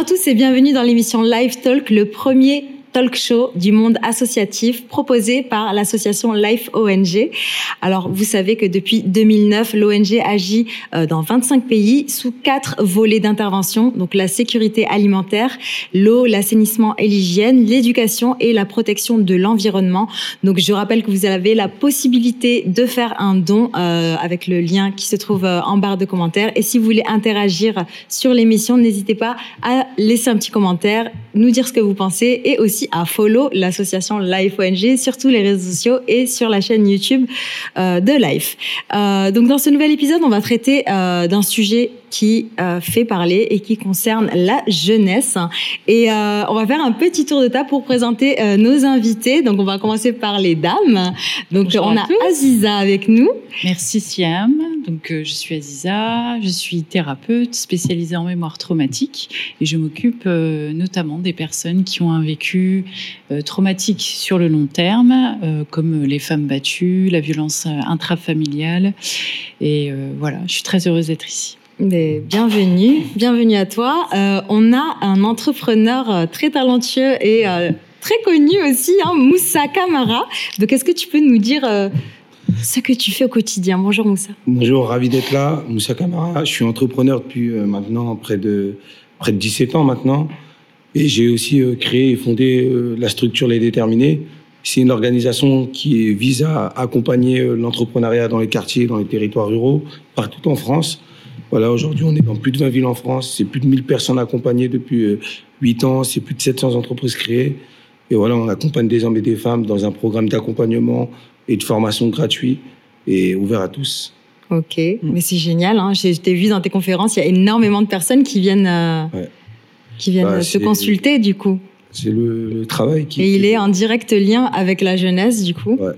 Bonjour à tous et bienvenue dans l'émission Live Talk, le premier talk show du monde associatif proposé par l'association Life ONG. Alors, vous savez que depuis 2009, l'ONG agit euh, dans 25 pays sous quatre volets d'intervention, donc la sécurité alimentaire, l'eau, l'assainissement et l'hygiène, l'éducation et la protection de l'environnement. Donc, je rappelle que vous avez la possibilité de faire un don euh, avec le lien qui se trouve euh, en barre de commentaires. Et si vous voulez interagir sur l'émission, n'hésitez pas à laisser un petit commentaire, nous dire ce que vous pensez et aussi à follow l'association Life ONG sur tous les réseaux sociaux et sur la chaîne YouTube euh, de Life. Euh, donc dans ce nouvel épisode, on va traiter euh, d'un sujet qui euh, fait parler et qui concerne la jeunesse. Et euh, on va faire un petit tour de table pour présenter euh, nos invités. Donc on va commencer par les dames. Donc Bonjour on a. Aziza avec nous. Merci Siam. Donc je suis Aziza, je suis thérapeute spécialisée en mémoire traumatique et je m'occupe notamment des personnes qui ont un vécu traumatique sur le long terme, comme les femmes battues, la violence intrafamiliale. Et voilà, je suis très heureuse d'être ici. Bienvenue, bienvenue à toi. Euh, on a un entrepreneur euh, très talentueux et euh, très connu aussi, hein, Moussa Kamara. Donc est-ce que tu peux nous dire ce que tu fais au quotidien? Bonjour Moussa. Bonjour, ravi d'être là. Moussa Kamara, je suis entrepreneur depuis maintenant près de, près de 17 ans maintenant. Et j'ai aussi créé et fondé la structure Les Déterminés. C'est une organisation qui vise à accompagner l'entrepreneuriat dans les quartiers, dans les territoires ruraux, partout en France. Voilà, aujourd'hui, on est dans plus de 20 villes en France. C'est plus de 1000 personnes accompagnées depuis euh, 8 ans. C'est plus de 700 entreprises créées. Et voilà, on accompagne des hommes et des femmes dans un programme d'accompagnement et de formation gratuit et ouvert à tous. Ok, mais c'est génial. Hein. J'ai- Je t'ai vu dans tes conférences, il y a énormément de personnes qui viennent, euh, Ouais. qui viennent Bah, te c'est- consulter du coup. C'est le, le travail qui. Et il est en direct lien avec la jeunesse du coup. Ouais.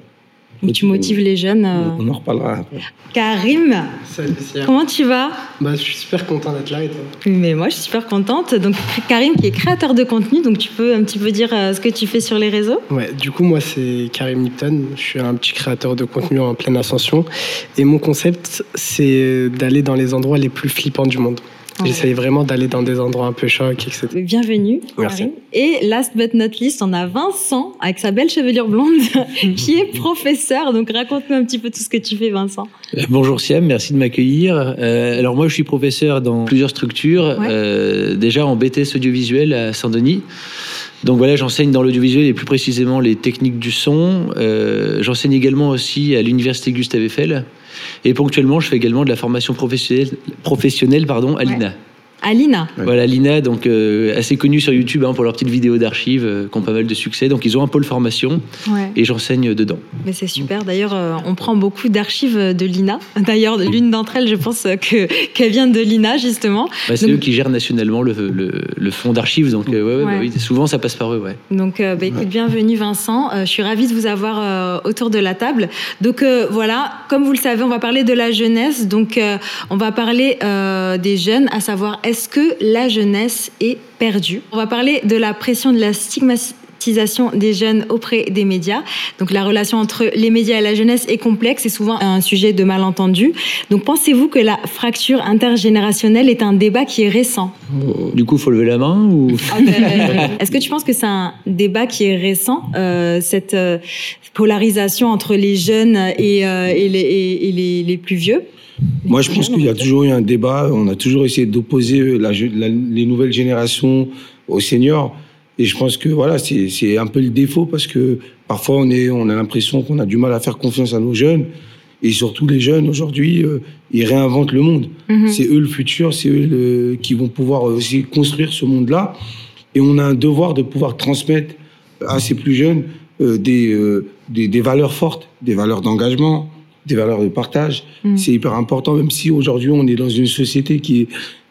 Où tu motives les jeunes. euh. On en reparlera après. Karim, Salut comment tu vas? Bah, je suis super content d'être là et toi? Mais moi, je suis super contente. Donc, Karim, qui est créateur de contenu, donc tu peux un petit peu dire euh, ce que tu fais sur les réseaux? Ouais, du coup, moi, c'est Karim Lipton. Je suis un petit créateur de contenu en pleine ascension. Et mon concept, c'est d'aller dans les endroits les plus flippants du monde. J'essaye vraiment d'aller dans des endroits un peu chocs, etc. Bienvenue, Merci. Et last but not least, on a Vincent, avec sa belle chevelure blonde, qui est professeur. Donc, raconte-nous un petit peu tout ce que tu fais, Vincent. Euh, Bonjour Siam, merci de m'accueillir. Euh, alors moi je suis professeur dans plusieurs structures, Ouais. euh, déjà en BTS audiovisuel à Saint-Denis. Donc voilà, j'enseigne dans l'audiovisuel et plus précisément les techniques du son. Euh, j'enseigne également aussi à l'université Gustave Eiffel. Et ponctuellement, je fais également de la formation professionnelle, professionnelle pardon, à Ouais. l'INA. Alina. Ouais. Voilà, l'INA, donc euh, assez connu sur YouTube hein, pour leurs petites vidéos d'archives euh, qui ont pas mal de succès. Donc ils ont un pôle formation Ouais. et j'enseigne dedans. Mais c'est super. D'ailleurs, euh, on prend beaucoup d'archives de l'INA. D'ailleurs, l'une d'entre elles, je pense que qu'elle vient de l'INA justement. Bah, c'est Donc- eux qui gèrent nationalement le, le, le fonds d'archives, donc euh, ouais, ouais, bah oui, souvent ça passe par eux. Ouais. Donc, euh, bah, écoute, bienvenue Vincent. Euh, je suis ravie de vous avoir euh, autour de la table. Donc euh, voilà, comme vous le savez, on va parler de la jeunesse. Donc euh, on va parler euh, des jeunes, à savoir est-ce que la jeunesse est perdue? On va parler de la pression de la stigmatisation des jeunes auprès des médias. Donc la relation entre les médias et la jeunesse est complexe et souvent un sujet de malentendu. Donc pensez-vous que la fracture intergénérationnelle est un débat qui est récent? Du coup, faut lever la main ou Est-ce que tu penses que c'est un débat qui est récent, euh, cette euh, polarisation entre les jeunes et, euh, et, les, et- et les, les plus vieux? Moi, je pense qu'il y a toujours eu un débat. On a toujours essayé d'opposer la, je- la- les nouvelles générations aux seniors. Et je pense que voilà, c'est un peu le défaut parce que parfois on, est, on a l'impression qu'on a du mal à faire confiance à nos jeunes. Et surtout les jeunes aujourd'hui, euh, ils réinventent le monde. Mhm. C'est eux le futur, c'est eux le- qui vont pouvoir aussi construire ce monde-là. Et on a un devoir de pouvoir transmettre à ces plus jeunes euh, des, euh, des, des valeurs fortes, des valeurs d'engagement, des valeurs de partage. Mhm. C'est hyper important, même si aujourd'hui on est dans une société qui est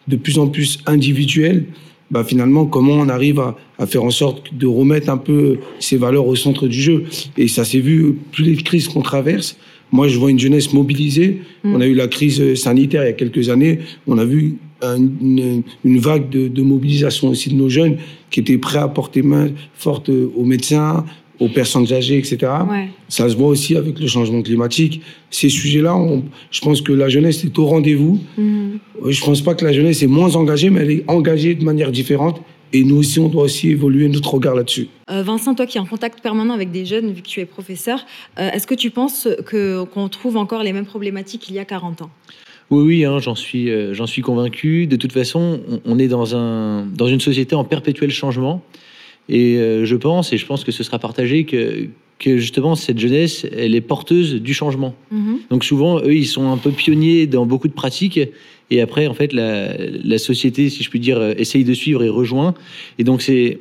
de plus en plus individuelle. Bah finalement, comment on arrive à, à faire en sorte de remettre un peu ces valeurs au centre du jeu? Et ça s'est vu, toutes les crises qu'on traverse, moi, je vois une jeunesse mobilisée. Mm. On a eu la crise sanitaire il y a quelques années. On a vu un- une, une vague de, de mobilisation aussi de nos jeunes qui étaient prêts à porter main forte aux médecins, aux personnes âgées, etc. Ouais. Ça se voit aussi avec le changement climatique. Ces sujets-là, on- je pense que la jeunesse est au rendez-vous. Euh, Je pense pas que la jeunesse est moins engagée, mais elle est engagée de manière différente. Et nous aussi, on doit aussi évoluer notre regard là-dessus. Euh, Vincent, toi qui es en contact permanent avec des jeunes, vu que tu es professeur, euh, est-ce que tu penses que qu'on trouve encore les mêmes problématiques qu'il y a 40 ans? Oui, oui, hein, j'en suis, euh, j'en suis convaincu. De toute façon, on, on est dans, un, dans une société en perpétuel changement. Et euh, je pense, et je pense que ce sera partagé, que, que justement, cette jeunesse, elle est porteuse du changement. Mhm. Donc souvent, eux, ils sont un peu pionniers dans beaucoup de pratiques. Et après, en fait, la, la société, si je puis dire, euh, essaye de suivre et rejoint. Et donc, c'est,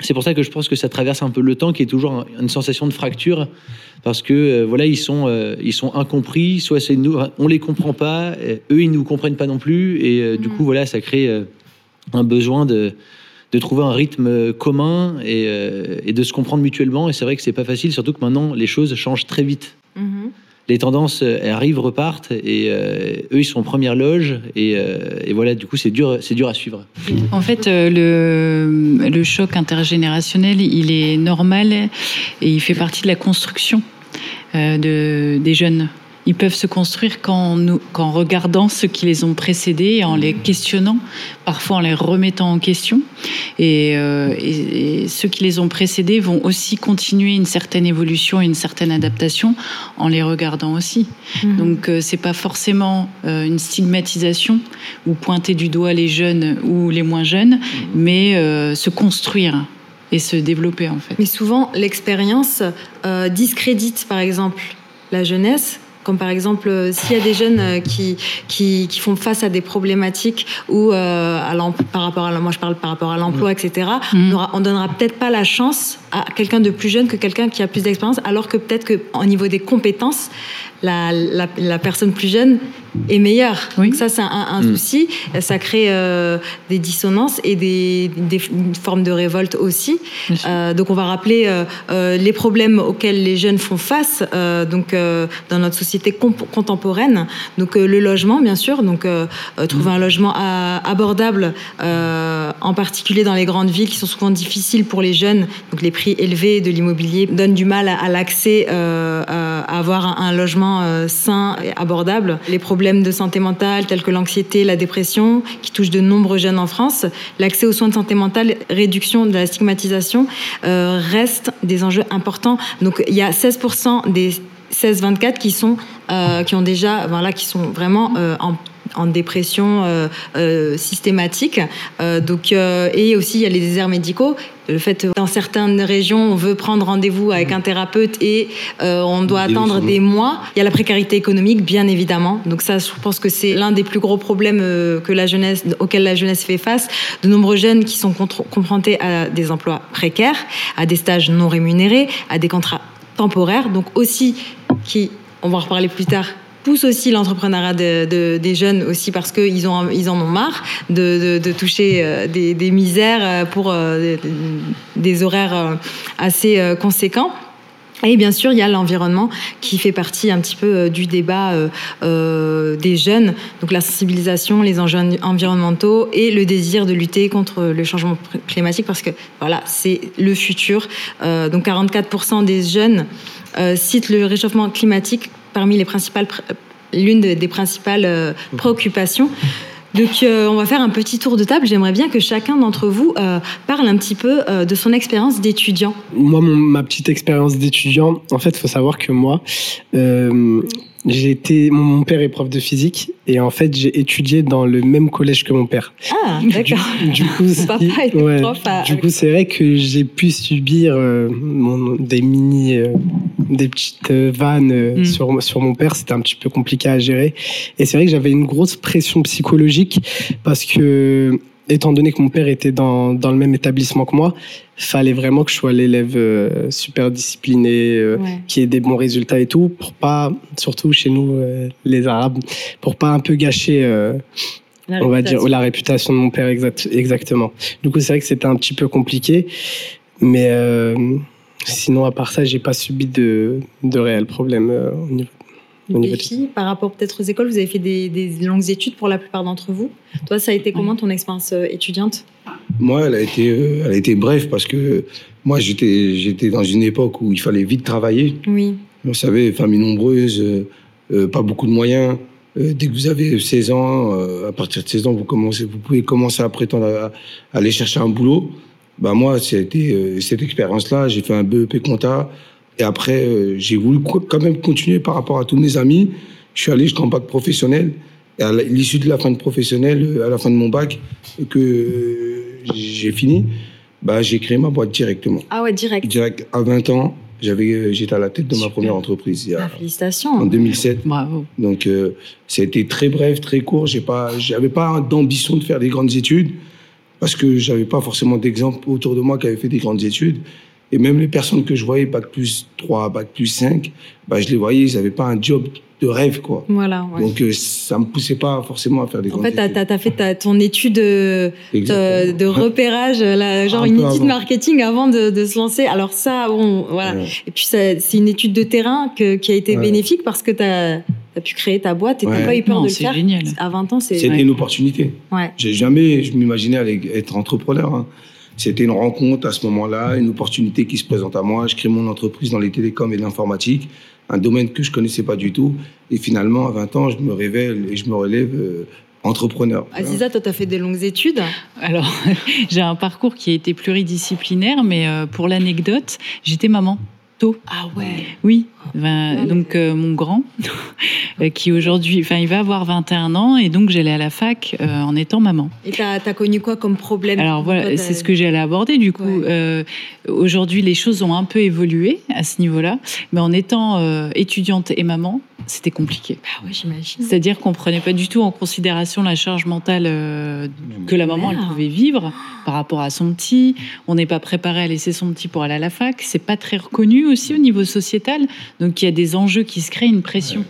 c'est pour ça que je pense que ça traverse un peu le temps, qui est toujours un- une sensation de fracture. Parce que, euh, voilà, ils sont, euh, ils sont incompris. Soit c'est nous, on les comprend pas. eux, ils nous comprennent pas non plus. Et euh, du Mhm. coup, voilà, ça crée un besoin de, de trouver un rythme commun et, euh, et de se comprendre mutuellement. Et c'est vrai que c'est pas facile, surtout que maintenant, les choses changent très vite Mhm. les tendances euh, elles arrivent, repartent, et euh, eux ils sont en première loge, et, euh, et voilà, du coup c'est dur, c'est dur à suivre. En fait, euh, le, le choc intergénérationnel, il est normal et il fait partie de la construction euh, de, des jeunes. Ils peuvent se construire qu'en, qu'en regardant ceux qui les ont précédés en les questionnant, parfois en les remettant en question. Et, euh, et- et ceux qui les ont précédés vont aussi continuer une certaine évolution et une certaine adaptation en les regardant aussi. Mhm. Donc euh, c'est pas forcément euh, une stigmatisation ou pointer du doigt les jeunes ou les moins jeunes, mais euh, se construire et se développer en fait. Mais souvent, l'expérience discrédite, par exemple, la jeunesse. Comme par exemple, euh, s'il y a des jeunes euh, qui, qui, qui font face à des problématiques ou euh, à par rapport à la- moi je parle par rapport à l'emploi, etc. Mhm. On aura- On donnera peut-être pas la chance à quelqu'un de plus jeune que quelqu'un qui a plus d'expérience, alors que peut-être que au niveau des compétences, la, la, la personne plus jeune est meilleure. Oui. Donc ça c'est un, un Mhm. souci. Ça crée euh, des dissonances et des, des une forme de révolte aussi. Euh, donc on va rappeler euh, euh, les problèmes auxquels les jeunes font face euh, donc euh, dans notre société contemporaine. Donc euh, le logement bien sûr, donc euh, euh, trouver un logement à- abordable, euh, en particulier dans les grandes villes qui sont souvent difficiles pour les jeunes. Donc les prix élevés de l'immobilier donnent du mal à, l'accès euh, à à avoir un, logement euh, sain et abordable. Les problèmes de santé mentale tels que l'anxiété, la dépression qui touchent de nombreux jeunes en France, l'accès aux soins de santé mentale, réduction de la stigmatisation euh, restent des enjeux importants. Donc il y a 16% des 16-24 qui sont euh, qui ont déjà voilà qui sont vraiment euh, en en dépression euh, euh, systématique. Euh, donc, et aussi, il y a les déserts médicaux. Le fait, dans certaines régions, on veut prendre rendez-vous avec un thérapeute et euh, on doit attendre des mois. Il y a la précarité économique, bien évidemment. Donc ça, je pense que c'est l'un des plus gros problèmes que la jeunesse, auxquels la jeunesse fait face. De nombreux jeunes qui sont confrontés à des emplois précaires, à des stages non rémunérés, à des contrats temporaires. Donc aussi, qui, on va en reparler plus tard, pousse aussi l'entrepreneuriat de- de- des jeunes aussi parce qu'ils ils en ont marre de, toucher euh, des, misères euh, pour euh, des, horaires assez conséquents. Et bien sûr, il y a l'environnement qui fait partie un petit peu du débat des jeunes, donc la sensibilisation, les enjeux en- environnementaux et le désir de lutter contre le changement climatique parce que voilà, c'est le futur. Donc 44% des jeunes citent le réchauffement climatique parmi les principales pr- l'une de- des principales euh, préoccupations. Donc, euh, on va faire un petit tour de table. J'aimerais bien que chacun d'entre vous euh, parle un petit peu euh, de son expérience d'étudiant. Moi, ma petite expérience d'étudiant, en fait, il faut savoir que moi, euh, j'ai été, mon, père est prof de physique et en fait, j'ai étudié dans le même collège que mon père. Ah, d'accord. du coup, Papa c'est- était ouais, prof à- du coup, c'est vrai que j'ai pu subir euh, mon- des mini, euh, des petites euh, vannes Mm. sur sur mon père. C'était un petit peu compliqué à gérer. Et c'est vrai que j'avais une grosse pression psychologique parce que étant donné que mon père était dans, dans le même établissement que moi, fallait vraiment que je sois l'élève euh, super discipliné, euh, Ouais. qui ait des bons résultats et tout, pour pas, surtout chez nous, euh, les Arabes, pour pas un peu gâcher, on va dire, la réputation de mon père exact, exactement. Du coup, c'est vrai que c'était un petit peu compliqué, mais sinon, à part ça, j'ai pas subi de, de réels problèmes au niveau. Au niveau par rapport peut-être aux écoles, vous avez fait des, des longues études pour la plupart d'entre vous. Toi, ça a été comment ton expérience euh, étudiante? Moi, elle a été, euh, elle a été brève parce que moi, j'étais, j'étais dans une époque où il fallait vite travailler. Oui. Vous savez, famille nombreuse, euh, euh, pas beaucoup de moyens. Euh, dès que vous avez 16 ans, euh, à partir de 16 ans, vous, commencez, vous pouvez commencer à prétendre à, à aller chercher un boulot. Bah moi, c'était euh, cette expérience-là. J'ai fait un BEP compta. Et après, euh, j'ai voulu quand même continuer par rapport à tous mes amis. Je suis allé jusqu'en bac professionnel. Et à l'issue de la fin de professionnel, euh, à la fin de mon bac, que euh, j'ai fini, bah, j'ai créé ma boîte directement. Ah ouais, direct. Direct, à 20 ans, j'avais, j'étais à la tête de ma première entreprise il y Ah, félicitations. en 2007. Bravo. Donc, euh, ça a été très bref, très court. J'ai pas, j'avais pas d'ambition de faire des grandes études parce que j'avais pas forcément d'exemple autour de moi qui avaient fait des grandes études. Et même les personnes que je voyais, bac plus 3, bac plus 5, bah, je les voyais, ils avaient pas un job de rêve, quoi. Voilà. ouais. Donc, euh, ça me poussait pas forcément à faire des en fait, t'as études. as, fait ta, ton étude euh, de, repérage, là, genre Un une étude avant. marketing avant de, de se lancer. Alors ça, bon, voilà. Ouais. Et puis ça- c'est une étude de terrain que, qui a été Ouais. bénéfique parce que tu as, pu créer ta boîte et t'as pas eu peur Non, de le c'est faire. génial. À 20 ans, c'est C'était Ouais. une opportunité. ouais. J'ai jamais, je m'imaginais être entrepreneur. hein. C'était une rencontre à ce moment-là, une opportunité qui se présente à moi. Je crée mon entreprise dans les télécoms et l'informatique, un domaine que je connaissais pas du tout. Et finalement, à 20 ans, je me révèle et je me relève euh, entrepreneur. Aziza, toi, tu as fait des longues études? Alors, j'ai un parcours qui a été pluridisciplinaire, mais euh, pour l'anecdote, j'étais maman tôt. Ah ouais. Oui, ben, donc euh, mon grand, euh, qui aujourd'hui, enfin, il va avoir 21 ans, et donc j'allais à la fac euh, en étant maman. Et tu as, connu quoi comme problème? Alors voilà, t'as- c'est ce que j'allais aborder du coup. Ouais. Euh, aujourd'hui, les choses ont un peu évolué à ce niveau-là, mais en étant étudiante et maman, c'était compliqué. Ah ouais, j'imagine. C'est-à-dire qu'on prenait pas du tout en considération la charge mentale euh, que la maman elle pouvait vivre par rapport à son petit. On n'est pas préparé à laisser son petit pour aller à la fac. C'est pas très reconnu aussi au niveau sociétal. Donc il y a des enjeux qui se créent, une pression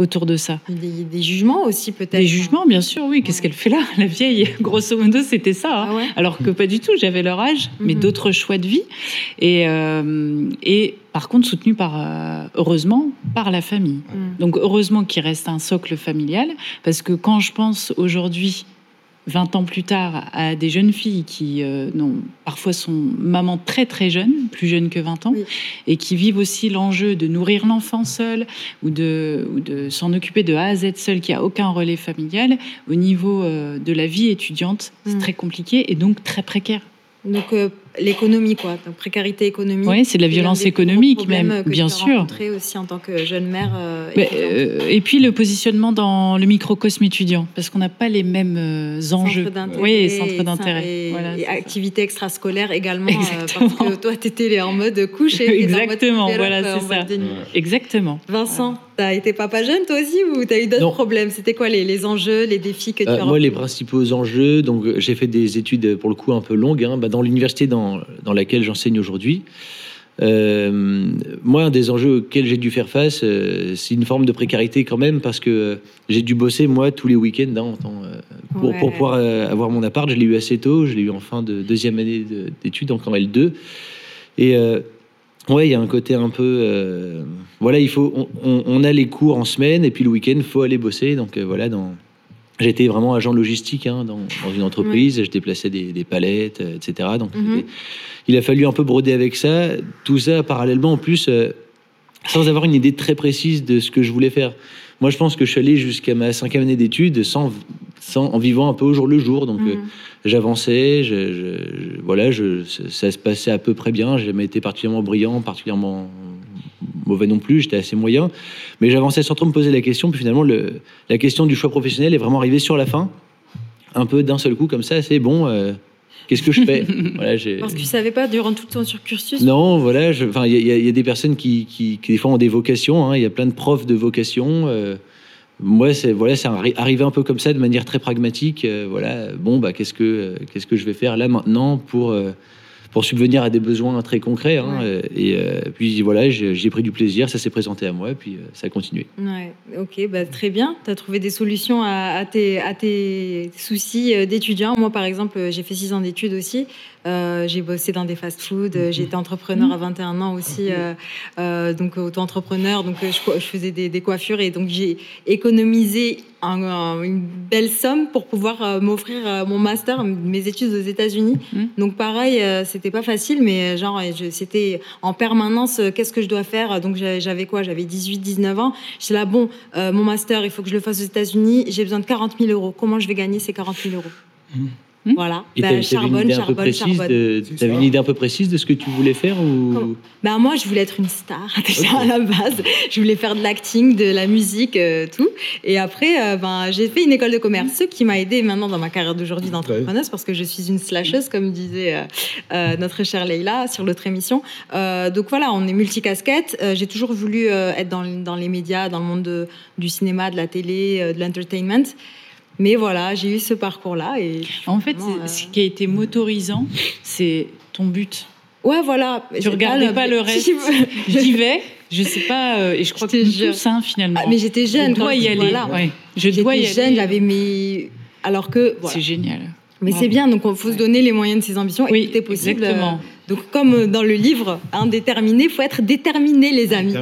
autour de ça. Des, des jugements aussi, peut-être. Des jugements, bien sûr, oui. Qu'est-ce qu'elle fait là La vieille, grosso modo, c'était ça. hein. Ah ouais? Alors que pas du tout, j'avais leur âge, mais Mhm. d'autres choix de vie. Et, euh, et par contre, soutenu par, euh, heureusement, par la famille. Mm. Donc heureusement qu'il reste un socle familial, parce que quand je pense aujourd'hui, 20 ans plus tard, à des jeunes filles qui euh, non, parfois sont mamans très très jeunes, plus jeunes que 20 ans, Oui. et qui vivent aussi l'enjeu de nourrir l'enfant seul ou de, ou de s'en occuper de A à Z seul, qui a aucun relais familial, au niveau euh, de la vie étudiante, c'est Mm. très compliqué et donc très précaire. Donc euh, l'économie, quoi. Donc précarité économique. Oui, c'est de la violence économique même, que bien sûr. rencontré aussi en tant que jeune mère. euh, Mais, étudiante. euh, et puis le positionnement dans le microcosme étudiant, parce qu'on n'a pas les mêmes euh, enjeux. Centre d'intérêt Oui, centre d'intérêt. Et, Voilà, activités extrascolaires également. euh, Exactement. parce que toi, tu étais en mode couche et t'étais en mode Exactement, voilà, c'est ça. Exactement. Vincent, t'as été papa jeune toi aussi ou t'as eu d'autres problèmes? C'était quoi les, les enjeux, les défis que tu Euh, as moi, les principaux enjeux, donc euh, j'ai fait des études euh, pour le coup un peu longues, hein, bah, dans l'université dans, dans laquelle j'enseigne aujourd'hui. Euh, moi, un des enjeux auxquels j'ai dû faire face, euh, c'est une forme de précarité quand même, parce que euh, j'ai dû bosser moi tous les week-ends hein, pour, Ouais. pour pouvoir avoir mon appart. Je l'ai eu assez tôt, je l'ai eu en fin de deuxième année de- d'études, donc en L2. Et ouais, il y a un côté un peu, euh, voilà, il faut, on, on- on a les cours en semaine et puis le week-end, faut aller bosser. Donc euh, voilà, dans J'étais vraiment agent logistique hein, dans, dans une entreprise, je déplaçais des, des palettes, euh, etc. Donc Mhm. il a fallu un peu broder avec ça. Tout ça parallèlement, en plus, sans avoir une idée très précise de ce que je voulais faire. Moi, je pense que je suis allé jusqu'à ma cinquième année d'études sans, sans, en vivant un peu au jour le jour. Donc euh, Mhm. j'avançais, je, je- je- voilà, ça, se passait à peu près bien. J'ai jamais été particulièrement brillant, particulièrement mauvais non plus. J'étais assez moyen, mais j'avançais sans trop me poser la question. Puis finalement, le, la question du choix professionnel est vraiment arrivée sur la fin, un peu d'un seul coup comme ça. C'est bon. euh, Qu'est-ce que je fais voilà, Parce que tu savais pas durant tout ton cursus non, voilà, y, y a- il y a des personnes qui, qui, qui, des fois ont des vocations. hein, Il y a plein de profs de vocation. euh, moi, c'est voilà, c'est arri- arrivé un peu comme ça, de manière très pragmatique. euh, voilà, bon, bah, qu'est-ce que euh, qu'est-ce que je vais faire là maintenant pour euh, pour subvenir à des besoins très concrets. hein, Ouais. et puis voilà, j'ai pris du plaisir, ça s'est présenté à moi, puis ça a continué. Ouais, ok, bah, très bien. Tu as trouvé des solutions à, à tes, à tes soucis d'étudiant. Moi, par exemple, j'ai fait six ans d'études aussi. Euh, j'ai bossé dans des fast-foods. euh, J'ai été entrepreneur à 21 ans aussi, euh, donc auto-entrepreneur. Donc, je, faisais des, des coiffures et donc j'ai économisé un- un- une belle somme pour pouvoir m'offrir mon master, mes études aux États-Unis. Mhm. Donc, pareil, c'était pas facile, mais genre, c'était en permanence. Qu'est-ce que je dois faire? Donc, j'avais quoi? J'avais 18, 19 ans. J'étais là, bon, mon master, il faut que je le fasse aux États-Unis. J'ai besoin de 40 000 euros. Comment je vais gagner ces 40 000 euros? Mhm. Voilà. Et Bah, une charbonne, idée un peu charbonne, précise charbonne. de, t'avais une idée un peu précise de ce que tu voulais faire ou Comment Bah, moi, je voulais être une star déjà à la base. Je voulais faire de l'acting, de la musique, euh, tout. Et après, euh, ben, j'ai fait une école de commerce, ce qui m'a aidé maintenant dans ma carrière d'aujourd'hui d'entrepreneuse, parce que je suis une slasheuse, comme disait euh, euh, notre chère Leïla sur l'autre émission. Euh, donc voilà, on est multicasquette. Euh, j'ai toujours voulu euh, être dans, dans les médias, dans le monde de- du cinéma, de la télé, euh, de l'entertainment. Mais voilà, j'ai eu ce parcours-là. Et En fait, Vraiment, euh, ce qui a été motorisant, c'est ton but. ouais, voilà. Tu regardais pas le reste. J'y vais, je sais pas, euh, et je crois que nous tous, hein, finalement. Ah, mais j'étais jeune. je dois y aller. voilà. ouais. Je dois y J'étais aller. jeune, j'avais mes. Alors que. voilà. C'est génial. Mais c'est bien, donc il faut se donner les moyens de ses ambitions et Oui, tout est possible. exactement. Donc, comme euh, dans le livre, indéterminé, il faut être déterminé, les amis.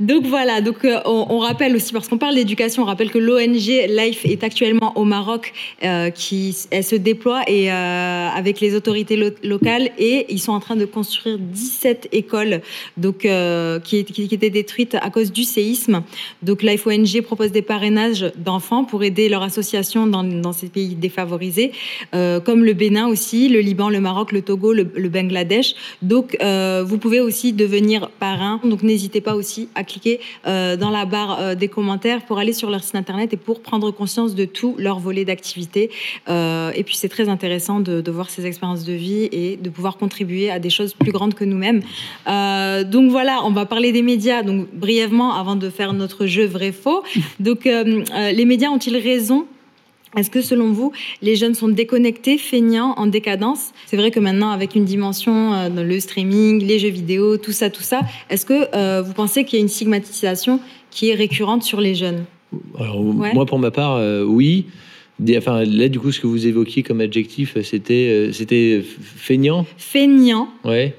Donc voilà, donc euh, on, on rappelle aussi, parce qu'on parle d'éducation, on rappelle que l'ONG Life est actuellement au Maroc, euh, qui elle se déploie et euh, avec les autorités lo- locales et ils sont en train de construire 17 écoles, donc euh, qui, qui, qui étaient détruites à cause du séisme. Donc Life ONG propose des parrainages d'enfants pour aider leur association dans, dans ces pays défavorisés, comme le Bénin aussi, le Liban, le Maroc, le Togo, le, le Bangladesh. Donc euh, vous pouvez aussi devenir parrain. Donc n'hésitez pas aussi à cliquer euh, dans la barre euh, des commentaires pour aller sur leur site internet et pour prendre conscience de tout leur volet d'activité. Et puis c'est très intéressant de, de voir ces expériences de vie et de pouvoir contribuer à des choses plus grandes que nous-mêmes. Donc voilà, on va parler des médias. Donc brièvement, avant de faire notre jeu vrai-faux. Donc les médias ont-ils raison est-ce que selon vous, les jeunes sont déconnectés, feignants, en décadence? C'est vrai que maintenant, avec une dimension euh, dans le streaming, les jeux vidéo, tout ça, tout ça, est-ce que euh, vous pensez qu'il y a une stigmatisation qui est récurrente sur les jeunes? Alors, Ouais. Moi, pour ma part, euh, oui. Des- enfin, là, du coup, ce que vous évoquiez comme adjectif, c'était c'était feignant, Feignants ouais,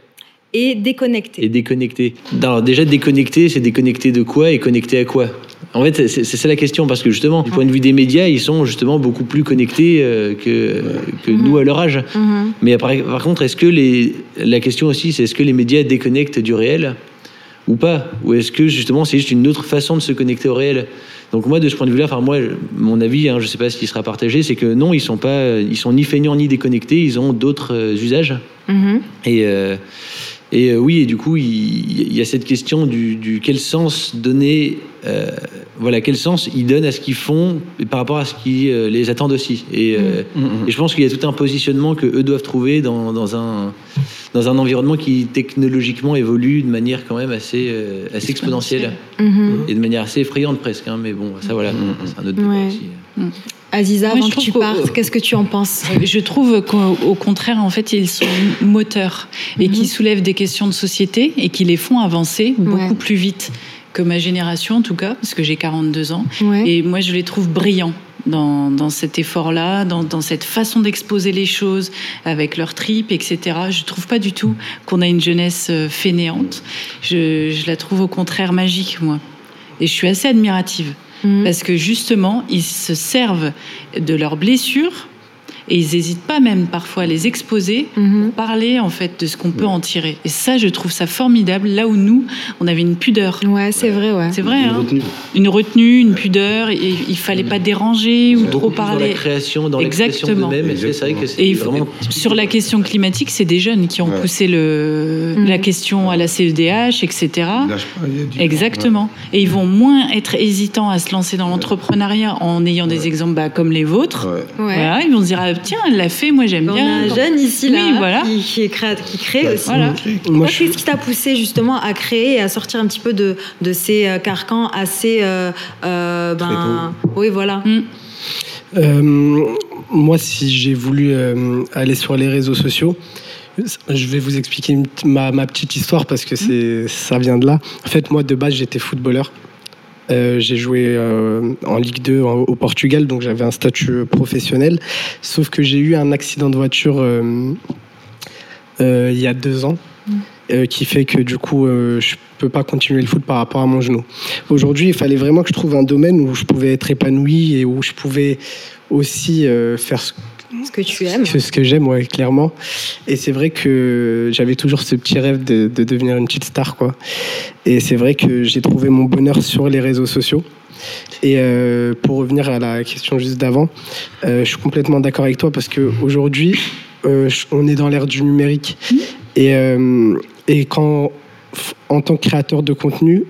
et déconnectés. et déconnecté. Alors, déjà, déconnecté, c'est déconnecté de quoi et connecté à quoi? En fait, c'est ça la question, parce que justement, du point de vue des médias, ils sont justement beaucoup plus connectés euh, que, que nous à leur âge. Mhm. Mais par, par contre, est-ce que les, la question aussi, c'est est-ce que les médias déconnectent du réel ou pas? Ou est-ce que justement c'est juste une autre façon de se connecter au réel? Donc moi, de ce point de vue-là, enfin moi, mon avis, hein, je ne sais pas s'il sera partagé, c'est que non, ils sont pas, ils sont ni feignants ni déconnectés, ils ont d'autres euh, usages. Mhm. Et, euh, et euh, oui, et du coup, il, il y a cette question du, du quel sens donner, euh, voilà, quel sens ils donnent à ce qu'ils font et par rapport à ce qui euh, les attendent aussi. Et, euh, et je pense qu'il y a tout un positionnement que eux doivent trouver dans, dans un dans un environnement qui technologiquement évolue de manière quand même assez euh, assez exponentielle Mhm. et de manière assez effrayante presque. hein, mais bon, ça voilà, c'est un autre débat Ouais. aussi. Aziza, avant que tu partes, qu'est-ce que tu en penses? Euh, Je trouve qu'au au contraire, en fait, ils sont moteurs et qui soulèvent des questions de société et qui les font avancer beaucoup Ouais. plus vite que ma génération, en tout cas, parce que j'ai 42 ans. Ouais. Et moi, je les trouve brillants dans, dans cet effort-là, dans, dans cette façon d'exposer les choses avec leur tripes, etc. Je trouve pas du tout qu'on a une jeunesse euh, fainéante. Je, je la trouve au contraire magique, moi. Et je suis assez admirative. Parce que justement, ils se servent de leurs blessures et ils n'hésitent pas même parfois à les exposer Mhm. parler en fait de ce qu'on peut en tirer. Et ça, je trouve ça formidable. Là où nous, on avait une pudeur. Ouais, c'est vrai, ouais. C'est vrai, Une hein retenue. une retenue, une pudeur. Et il fallait pas déranger ou trop plus Dans la parler. création, dans l'expression Exactement. d'eux-mêmes, et c'est vrai que c'est Et vraiment sur la question climatique, c'est des jeunes qui ont Ouais. poussé le, Mhm. la question à la CEDH, etc. Pas, Exactement. Et ils vont moins être hésitants à se lancer dans l'entrepreneuriat en ayant des exemples bah, comme les vôtres. Voilà, ils vont se dire ah, tiens, elle l'a fait, moi j'aime On a bien. un jeune ici, là, Oui, voilà. qui, qui, est créa- qui crée aussi. Voilà. Moi, je qu'est-ce qui t'a poussé justement à créer et à sortir un petit peu de, de ces euh, carcans assez. euh, euh, ben, oui, voilà. Mm. Euh, moi, si j'ai voulu euh, aller sur les réseaux sociaux, Je vais vous expliquer ma, ma petite histoire parce que c'est ça vient de là. En fait, moi, de base, j'étais footballeur. Euh, j'ai joué euh, en Ligue 2 en- au Portugal, donc j'avais un statut professionnel. Sauf que j'ai eu un accident de voiture euh, euh, il y a deux ans, euh, qui fait que du coup, euh, je peux pas continuer le foot par rapport à mon genou. Aujourd'hui, il fallait vraiment que je trouve un domaine où je pouvais être épanoui et où je pouvais aussi euh, faire ce Ce que tu aimes. c'est ce que j'aime, ouais, clairement. Et c'est vrai que j'avais toujours ce petit rêve de, de devenir une petite star, quoi. Et c'est vrai que j'ai trouvé mon bonheur sur les réseaux sociaux. Et euh, pour revenir à la question juste d'avant, euh, je suis complètement d'accord avec toi parce qu'aujourd'hui, euh, on est dans l'ère du numérique. Et, euh, et quand, en tant que créateur de contenu,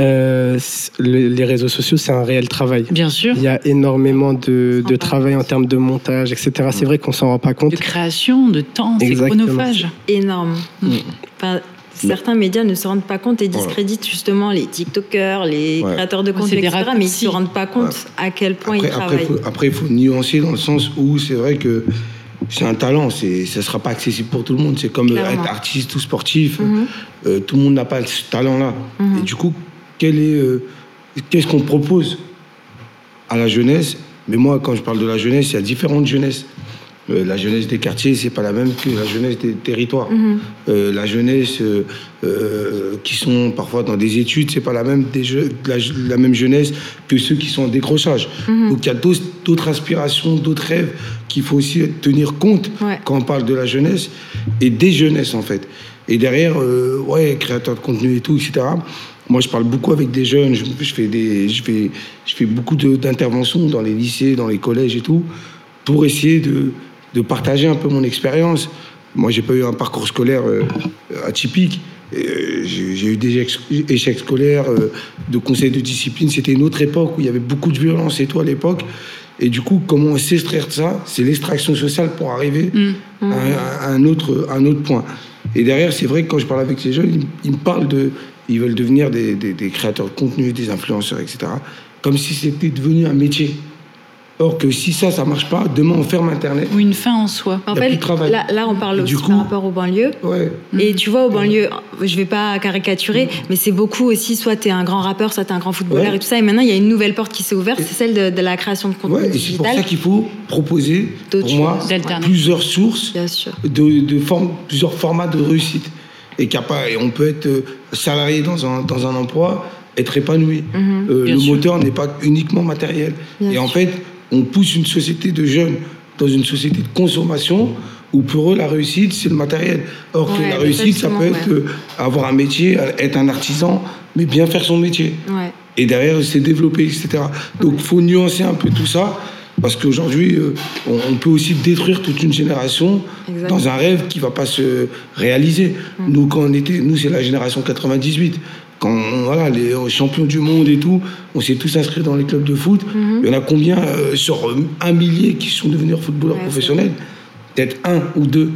euh, le- les réseaux sociaux, c'est un réel travail. Bien sûr. Il y a énormément de, travail en termes de montage, etc. C'est vrai qu'on s'en rend pas compte. De création, de temps, c'est chronophage. énorme. Mm. Enfin, certains médias ne se rendent pas compte et discréditent justement les TikTokers, les Ouais. créateurs de contenu, c'est des etc. Mais ils ne se rendent pas compte à quel point Après, ils après, travaillent. faut, après, il faut nuancer dans le sens où c'est vrai que c'est un talent, c'est, ça ne sera pas accessible pour tout le monde. C'est comme Clairement. être artiste ou sportif, Mhm. euh, tout le monde n'a pas ce talent-là. Mhm. Et du coup, quel est, euh, qu'est-ce qu'on propose à la jeunesse Mais moi, quand je parle de la jeunesse, il y a différentes jeunesses. Euh, la jeunesse des quartiers, c'est pas la même que la jeunesse des territoires. Mhm. Euh, la jeunesse euh, qui sont parfois dans des études, c'est pas la même, des la, la même jeunesse que ceux qui sont en décrochage. Mhm. Donc il y a d'autres aspirations, d'autres rêves qu'il faut aussi tenir compte Ouais. quand on parle de la jeunesse et des jeunesses en fait. Et derrière, ouais, créateur de contenu et tout, etc. Moi, je parle beaucoup avec des jeunes. Je, je fais des, je fais, je fais beaucoup d'interventions dans les lycées, dans les collèges et tout, pour essayer de, de partager un peu mon expérience. Moi, j'ai pas eu un parcours scolaire euh, atypique. Euh, J'ai eu des échecs scolaires, euh, de conseils de discipline. C'était une autre époque où il y avait beaucoup de violence et tout à l'époque. Et du coup, comment s'extraire de ça? C'est l'extraction sociale pour arriver Mm. à, un- à un autre, à un autre point. Et derrière, c'est vrai que quand je parle avec ces jeunes, ils, ils me parlent de. Ils veulent devenir des, des- des créateurs de contenu, des influenceurs, etc. Comme si c'était devenu un métier. Or que si ça, ça marche pas, demain on ferme Internet. Ou une fin en soi. En fait, là, là, on parle aussi du coup- par rapport aux banlieues. Ouais. Et tu vois, aux banlieues, je vais pas caricaturer, mais c'est beaucoup aussi, soit tu es un grand rappeur, soit tu es un grand footballeur Ouais. et tout ça. Et maintenant, il y a une nouvelle porte qui s'est ouverte, c'est celle de, de la création de contenu Ouais, et c'est pour digital. ça qu'il faut proposer, pour moi, plusieurs sources Bien sûr. de, de formes, plusieurs formats de réussite. Et, a pas, et on peut être euh, salarié dans un, dans un emploi, être épanoui. Mhm. Euh, le sûr. moteur n'est pas uniquement matériel. Bien et en fait, on pousse une société de jeunes dans une société de consommation où pour eux, la réussite, c'est le matériel. Or que la réussite, ça peut être ouais. euh, avoir un métier, être un artisan, mais bien faire son métier. Ouais. Et derrière, c'est développer, etc. Donc, il faut nuancer un peu tout ça. Parce qu'aujourd'hui, euh, on, peut aussi détruire toute une génération dans un rêve qui va pas se réaliser. Nous, quand on était, nous, c'est la génération 98. Quand on- voilà, les champions du monde et tout, on s'est tous inscrits dans les clubs de foot. Il y en a combien euh, sur euh, un millier qui sont devenus footballeurs Ouais, professionnels? Peut-être un ou deux.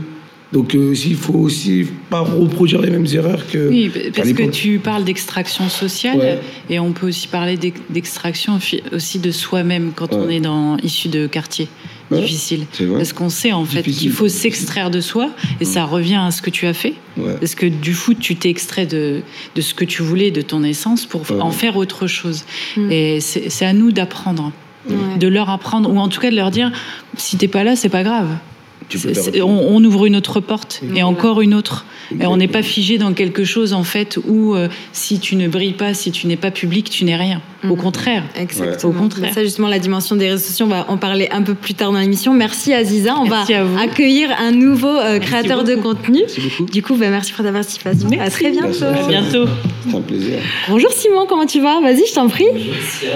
Donc, euh, il faut aussi pas reproduire les mêmes erreurs que. Oui, parce que tu parles d'extraction sociale Ouais. et on peut aussi parler d'ex- d'extraction aussi de soi-même quand on est dans issu de quartiers Ouais, vrai. Parce qu'on sait en fait Difficile. qu'il faut s'extraire de soi et ça revient à ce que tu as fait. Ouais. Parce que du foot, tu t'es extrait de, de ce que tu voulais, de ton essence, pour Ouais. en faire autre chose. Mm. Et c'est c'est à nous d'apprendre, Ouais. de leur apprendre, ou en tout cas de leur dire si t'es pas là, c'est pas grave. Tu peux on, on ouvre une autre porte et encore une autre. Et on n'est pas figé dans quelque chose en fait où euh, si tu ne brilles pas, si tu n'es pas public, tu n'es rien. Au contraire. Exactement. Au contraire. Ça, justement, la dimension des réseaux sociaux, on va en parler un peu plus tard dans l'émission. Merci Aziza. On Merci va à accueillir un nouveau euh, créateur de contenu. Merci beaucoup. Du coup, bah, merci pour ta participation. À Merci. très bientôt. À bientôt. C'est un plaisir. Bonjour Simon, comment tu vas? Vas-y, je t'en prie.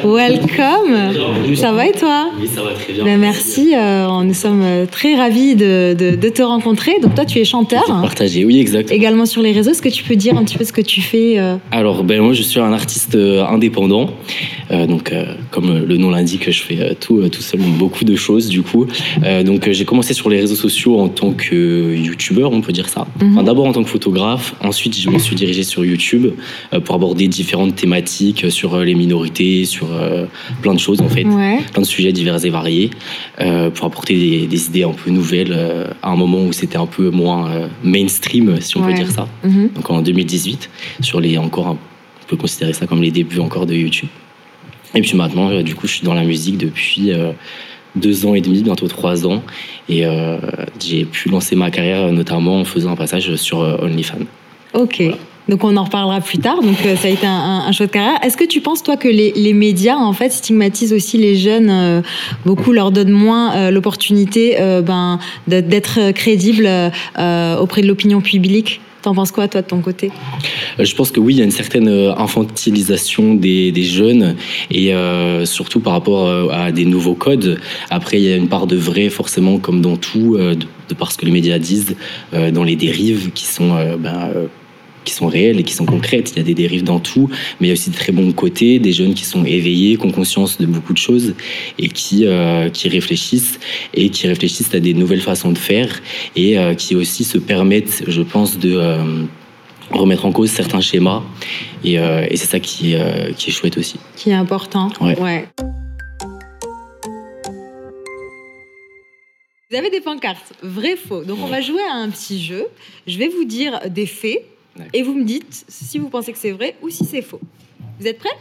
Welcome. Ça va et toi? Oui, ça va très bien. Ben, Merci. euh, nous sommes euh, très ravis de, de- de te rencontrer. Donc toi, tu es chanteur. Partagé, oui, exact. Également sur les réseaux, est-ce que tu peux dire un petit peu ce que tu fais euh, Alors, ben, moi, je suis un artiste euh, indépendant. Euh, donc, euh, comme le nom l'indique, je fais euh, tout, euh, tout seul, beaucoup de choses, du coup. Euh, donc, euh, j'ai commencé sur les réseaux sociaux en tant que euh, youtubeur, on peut dire ça. Mhm. Enfin, D'abord en tant que photographe. Ensuite, je me suis dirigé sur YouTube euh, pour aborder différentes thématiques euh, sur euh, les minorités, sur euh, plein de choses, en fait. Ouais. plein de sujets divers et variés euh, pour apporter des, des idées un peu nouvelles euh, à un moment où c'était un peu moins euh, mainstream, si on Ouais. peut dire ça. Mhm. Donc en 2018, sur les encore, un- on peut considérer ça comme les débuts encore de YouTube. Et puis maintenant, euh, du coup, je suis dans la musique depuis euh, deux ans et demi, bientôt trois ans, et euh, j'ai pu lancer ma carrière notamment en faisant un passage sur OnlyFans. Ok. Donc on en reparlera plus tard. Donc ça a été un, un, un choix de carrière. Est-ce que tu penses toi que les, les médias en fait stigmatisent aussi les jeunes euh, Beaucoup leur donnent moins euh, l'opportunité euh, ben, d'être crédibles auprès de l'opinion publique? T'en penses quoi toi de ton côté? Euh, Je pense que oui, il y a une certaine euh, infantilisation des, des jeunes et euh, surtout par rapport à des nouveaux codes. Après, il y a une part de vrai, forcément, comme dans tout, de, de par ce que les médias disent, dans les dérives qui sont, ben, qui sont réelles et qui sont concrètes. Il y a des dérives dans tout, mais il y a aussi de très bons côtés, des jeunes qui sont éveillés, qui ont conscience de beaucoup de choses et qui, euh, qui réfléchissent et qui réfléchissent à des nouvelles façons de faire et euh, qui aussi se permettent, je pense, de... euh, remettre en cause certains schémas et, et c'est ça qui, est, qui est chouette aussi. Qui est important. Ouais. Vous avez des pancartes, vrai, faux. Donc on va jouer à un petit jeu. Je vais vous dire des faits. Et vous me dites si vous pensez que c'est vrai ou si c'est faux. Vous êtes prêts?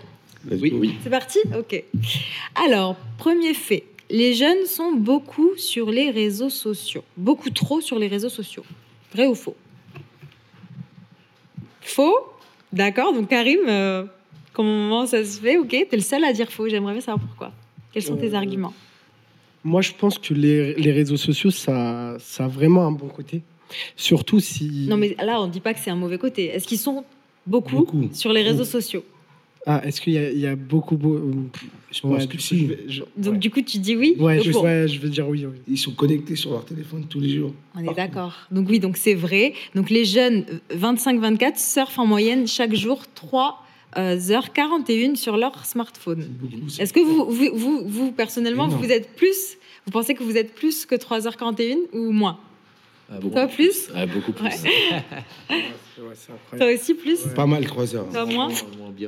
Oui. C'est parti? Ok. Alors, premier fait. Les jeunes sont beaucoup sur les réseaux sociaux. Beaucoup trop sur les réseaux sociaux. Vrai ou faux? Faux? D'accord. Donc, Karim, euh, comment ça se fait? Ok, t'es le seul à dire faux. J'aimerais bien savoir pourquoi. Quels sont tes Euh, arguments? Moi, je pense que les, les réseaux sociaux, ça, ça a vraiment un bon côté. Surtout si. Non, mais là, on ne dit pas que c'est un mauvais côté. Est-ce qu'ils sont beaucoup, Beaucoup. sur les réseaux sociaux Ah, est-ce qu'il y, a- il y a beaucoup. beau- Je pense Ouais, que si. je vais- je- Donc, ouais. du coup, tu dis oui Ouais, Donc, je, bon, ouais, je vais dire oui. oui. Ils sont connectés sur leur téléphone tous les jours. On est d'accord. Donc oui, donc c'est vrai. Donc les jeunes euh, 25-24 surfent en moyenne chaque jour 3 euh, heures 41 sur leur smartphone. Est-ce que vous, vous, vous, vous, personnellement, vous êtes plus Vous pensez que vous êtes plus que 3h41 ou moins? Beaucoup Toi plus Ah, beaucoup plus. Ouais. Toi aussi plus Ouais. Pas mal, 3 heures. Toi moins.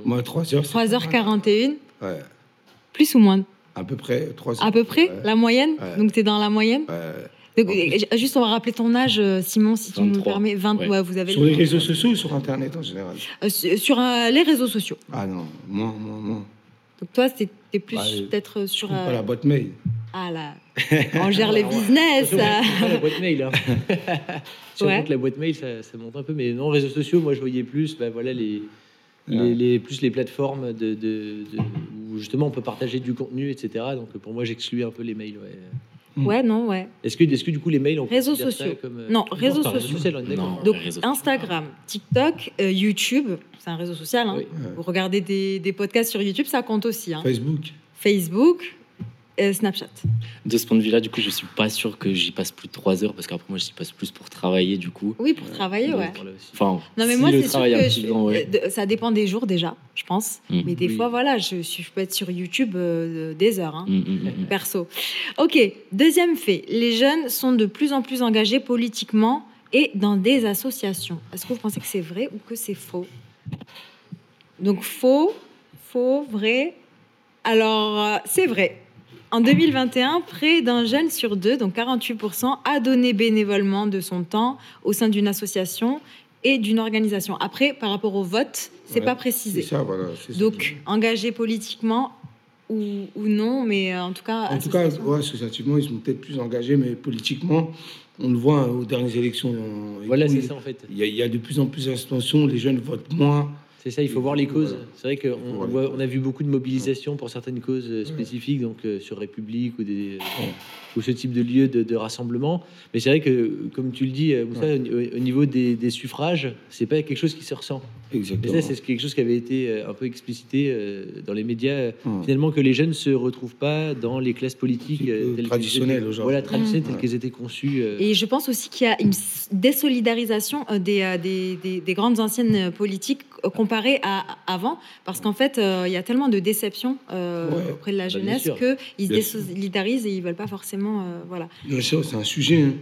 Moi, 3 heures. c'est pas 3h41 mal. Ouais, Plus ou moins? À peu près 3 heures. À peu près? Ouais. La moyenne? Ouais. Donc tu es dans la moyenne? Ouais. Donc, plus. euh, Juste, on va rappeler ton âge, euh, Simon, si tu nous 23. permets. 20, Ouais. ouais, vous avez Sur les réseaux sociaux ou sur Internet en général? Euh, sur sur, euh, les réseaux sociaux. Ah non, moins, moins, moins. Donc toi, t'es plus Ouais, peut-être sur... euh, pas la boîte mail. Ah là, on gère les business. La boîte mail. Hein. si Ouais. on compte la boîte mail, ça, ça monte un peu. Mais non, réseaux sociaux, moi, je voyais plus, bah, voilà, les, les, Ouais. les- plus les plateformes de, de- de- où justement on peut partager du contenu, etc. Donc pour moi, j'exclus un peu les mails. ouais. Ouais, non, ouais. Est-ce que, est-ce que du coup les mails, on Réseaux considère ça sociaux. comme, euh, Non, réseaux sociaux. social, est. Non. Donc réseaux. Instagram, TikTok, euh, YouTube, c'est un réseau social. hein. Oui. Ouais. Vous regardez des, des podcasts sur YouTube, ça compte aussi. hein. Facebook. Facebook, euh, Snapchat. De ce point de vue-là, du coup, je suis pas sûr que j'y passe plus de 3 heures parce qu'après, moi, j'y passe plus pour travailler, du coup. Oui, pour travailler, donc, ouais. Enfin, Non, mais si moi, le c'est sûr travail que je- ouais. euh, ça dépend des jours déjà, je pense. Mm. Mais des Oui. fois, voilà, je, suis- je peux être sur YouTube euh, des heures. hein. Mm, mm. perso. Ok, deuxième fait, les jeunes sont de plus en plus engagés politiquement et dans des associations. Est-ce que vous pensez que c'est vrai ou que c'est faux? Donc faux, faux, vrai. Alors, euh, c'est vrai. En 2021, près d'un jeune sur deux, donc 48%, a donné bénévolement de son temps au sein d'une association et d'une organisation. Après, par rapport au vote, c'est Ouais, pas précisé. ça, voilà. Donc, engagé politiquement ou, ou non, mais euh, en tout cas. En tout cas, ouais, associativement, ils sont peut-être plus engagés, mais politiquement, on le voit hein, aux dernières élections. euh, Voilà, c'est ça en fait. Il y, a, il y a de plus en plus d'abstention, les jeunes votent moins. C'est ça, il faut voir les causes. C'est vrai qu'on on a vu beaucoup de mobilisation pour certaines causes euh, spécifiques, donc euh, sur République ou, des, ou ce type de lieu de, de rassemblement. Mais c'est vrai que, comme tu le dis, euh, au, au niveau des, des suffrages, c'est pas quelque chose qui se ressent. Mais Exactement. ça, c'est quelque chose qui avait été euh, un peu explicité euh, dans les médias. Finalement, que les jeunes se retrouvent pas dans les classes politiques telles Traditionnelles aujourd'hui. Voilà, traditionnelles telles Hum. qu'elles étaient conçues. Et je pense aussi qu'il y a une désolidarisation des, des, des- des grandes anciennes politiques comparées à avant, parce qu'en fait, euh, il y a tellement de déception euh, Ouais. auprès de la bien jeunesse qu'ils se désolidarisent et ils veulent pas forcément. Euh, voilà. C'est un sujet. hein.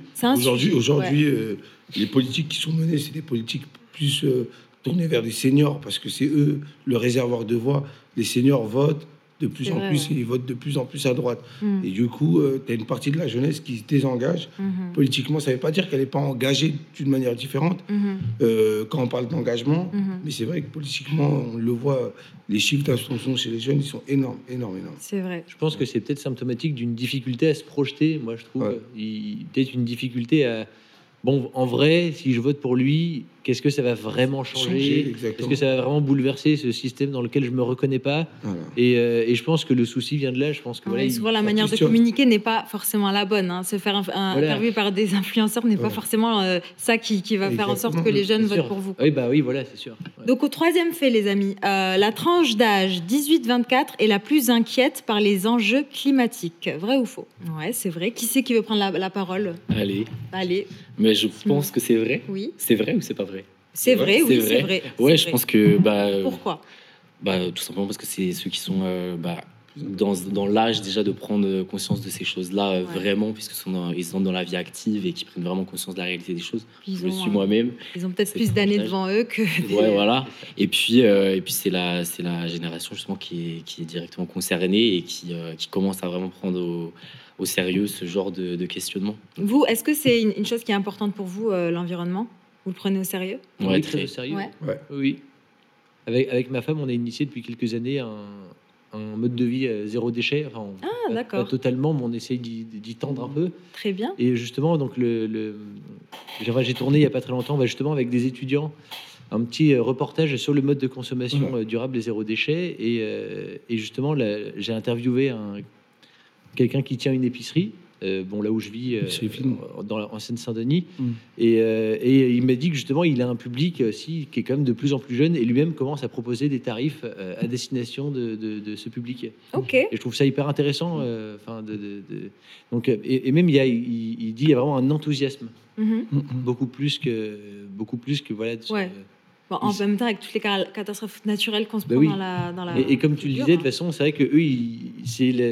Aujourd'hui, euh, les politiques qui sont menées, c'est des politiques plus euh, tournées vers des seniors, parce que c'est eux le réservoir de voix. Les seniors votent, de plus en vrai, plus ouais. et ils votent de plus en plus à droite. Mm. Et du coup, tu as une partie de la jeunesse qui se désengage. Mhm. Politiquement, ça ne veut pas dire qu'elle n'est pas engagée d'une manière différente Mhm. euh, quand on parle d'engagement. Mais c'est vrai que politiquement, on le voit, les chiffres d'abstention chez les jeunes, ils sont énormes, énormes, énormes. C'est vrai. Je pense que c'est peut-être symptomatique d'une difficulté à se projeter, moi je trouve. Ouais. Il- Peut-être une difficulté à... Bon, en vrai, si je vote pour lui, qu'est-ce que ça va vraiment changer, Changer, Est-ce que ça va vraiment bouleverser ce système dans lequel je me reconnais pas Voilà. et, euh, et je pense que le souci vient de là. Je pense que voilà, Ouais, il- souvent, la manière de communiquer n'est pas forcément la bonne. hein. Se faire un- Voilà. interviewer par des influenceurs n'est pas forcément euh, ça qui, qui va faire en sorte que les jeunes votent sûr. pour vous. Oui, bah oui, voilà, c'est sûr. Ouais. Donc au troisième fait, les amis, euh, la tranche d'âge 18-24 est la plus inquiète par les enjeux climatiques. Vrai ou faux? Ouais, c'est vrai. Qui c'est qui veut prendre la, la parole? Allez. Allez, Mais je pense que c'est vrai. oui. C'est vrai ou c'est pas vrai? C'est vrai, oui, c'est vrai. Ouais, je vrai. pense que bah, euh, Pourquoi? bah, tout simplement parce que c'est ceux qui sont euh, bah, dans, dans l'âge déjà de prendre conscience de ces choses-là euh, Ouais. vraiment, puisque sont dans- ils sont dans la vie active et qui prennent vraiment conscience de la réalité des choses. Ils je le suis euh, moi-même. Ils ont peut-être plus d'années devant eux que. des- Ouais, voilà. Et puis, euh, et puis c'est la, c'est la génération justement qui est, qui est directement concernée et qui, euh, qui commence à vraiment prendre au, au sérieux ce genre de, de questionnement. Vous, est-ce que c'est une, une chose qui est importante pour vous, euh, l'environnement? Vous le prenez au sérieux? Ouais, oui, très. très au sérieux. Ouais. Ouais. Oui. Avec, avec ma femme, on a initié depuis quelques années un, un mode de vie euh, zéro déchet. Enfin, Ah, pas- d'accord. Pas totalement, mais on essaye d'y tendre un peu. Très bien. Et justement, donc le, le- j'ai tourné il y a pas très longtemps, bah, justement avec des étudiants, un petit euh, reportage sur le mode de consommation euh, durable et zéro déchet. Et, euh, et justement, là, j'ai interviewé un, quelqu'un qui tient une épicerie. euh, bon, là où je vis, euh, dans la, en Seine-Saint-Denis, Mm. et, euh, et il m'a dit que justement, il a un public aussi qui est quand même de plus en plus jeune, et lui-même commence à proposer des tarifs euh, à destination de, de- de ce public. Ok. Et je trouve ça hyper intéressant. euh, Enfin, de, de- de- donc, euh, et, et même il, y a, il, il dit il y a vraiment un enthousiasme, Mhm. beaucoup plus que beaucoup plus que voilà. de ce- Ouais. Bon, en Ils- même temps, avec toutes les ca- catastrophes naturelles qu'on se Bah prend oui. dans la, dans la. Et, et comme tu le disais, de hein. toute façon, c'est vrai que eux, ils-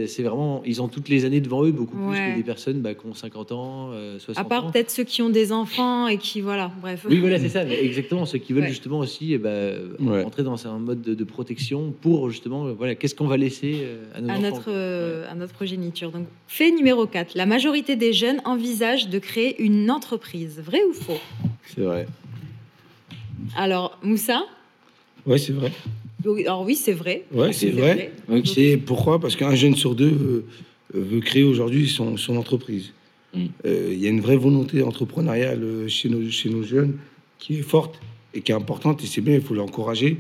c'est vraiment, ils ont toutes les années devant eux, beaucoup plus que des personnes bah, qui ont 50 ans, euh, 60 À part ans. peut-être ceux qui ont des enfants et qui, voilà, bref. Oui, voilà, c'est ça. Mais exactement, ceux qui veulent Ouais. justement aussi eh ben, Ouais. entrer dans un mode de, de protection pour justement, euh, voilà, qu'est-ce qu'on va laisser euh, à nos à enfants. notre, euh, à notre progéniture. Donc, fait numéro 4. La majorité des jeunes envisagent de créer une entreprise. Vrai ou faux? C'est vrai. Alors, Moussa Ouais, c'est vrai. Oui, Alors oui, c'est vrai. Ouais, c'est vrai. C'est pourquoi? Parce qu'un jeune sur deux veut, veut créer aujourd'hui son, son entreprise. Mm. Euh, Il y a une vraie volonté entrepreneuriale euh, chez nos, chez nos jeunes qui est forte et qui est importante, et c'est bien, il faut l'encourager.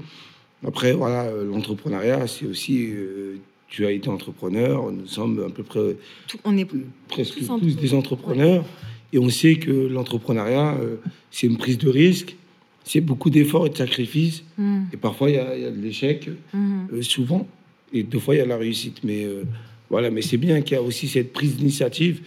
Après, voilà, euh, l'entrepreneuriat, c'est aussi. euh, tu as été entrepreneur, nous sommes à peu près Tout- on est presque Tous des entrepreneurs. Et on sait que l'entrepreneuriat, euh, c'est une prise de risque, c'est beaucoup d'efforts et de sacrifices. Mhm, Et parfois, il y a, il y a de l'échec, mhm. euh, souvent. Et deux fois, il y a la réussite. Mais euh, voilà, mais c'est bien qu'il y a aussi cette prise d'initiative,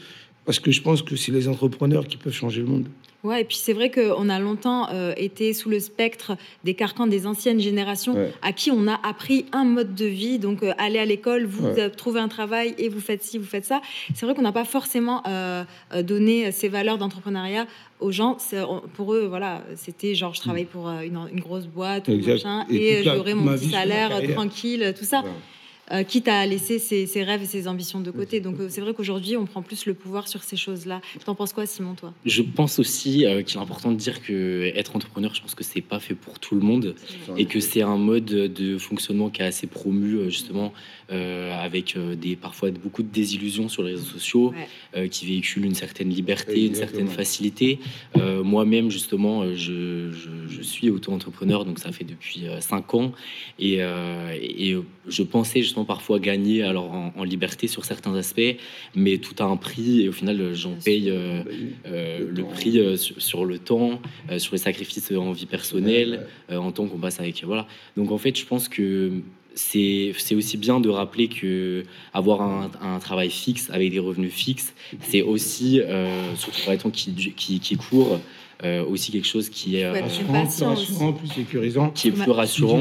parce que je pense que c'est les entrepreneurs qui peuvent changer le monde. Ouais, et puis c'est vrai qu'on a longtemps euh, été sous le spectre des carcans des anciennes générations Ouais. à qui on a appris un mode de vie. Donc, euh, aller à l'école, vous Ouais. trouvez un travail et vous faites ci, vous faites ça. C'est vrai qu'on n'a pas forcément euh, euh, donné ces valeurs d'entrepreneuriat aux gens. On- Pour eux, voilà, c'était genre, je travaille pour euh, une, une grosse boîte ou Exact. machin, Et et, j'aurai mon petit salaire tranquille, tout ça. Euh, quitte à laisser ses, ses rêves et ses ambitions de côté. Donc, euh, c'est vrai qu'aujourd'hui, on prend plus le pouvoir sur ces choses-là. T'en penses quoi, Simon, toi? Je pense aussi euh, qu'il est important de dire que être entrepreneur, je pense que c'est pas fait pour tout le monde et que c'est un mode de fonctionnement qui est assez promu justement euh, avec euh, des parfois beaucoup de désillusions sur les réseaux sociaux Ouais. euh, qui véhiculent une certaine liberté, une certaine facilité. Euh, Moi-même justement, je, je, je suis auto-entrepreneur donc ça fait depuis 5 ans et, euh, et je pensais justement parfois gagner alors en, en liberté sur certains aspects, mais tout a un prix et au final j'en paye. euh, Bah euh, Le prix euh, sur, sur le temps, euh, sur les sacrifices en vie personnelle, Ouais, euh, en temps qu'on passe avec. Voilà. Donc en fait, je pense que c'est aussi bien de rappeler que avoir un, travail fixe avec des revenus fixes, c'est aussi, euh, surtout qui, qui, qui courent, euh, aussi quelque chose qui est, Ouais, euh, Rassurant, plus rassurant, plus sécurisant. qui est plus rassurant.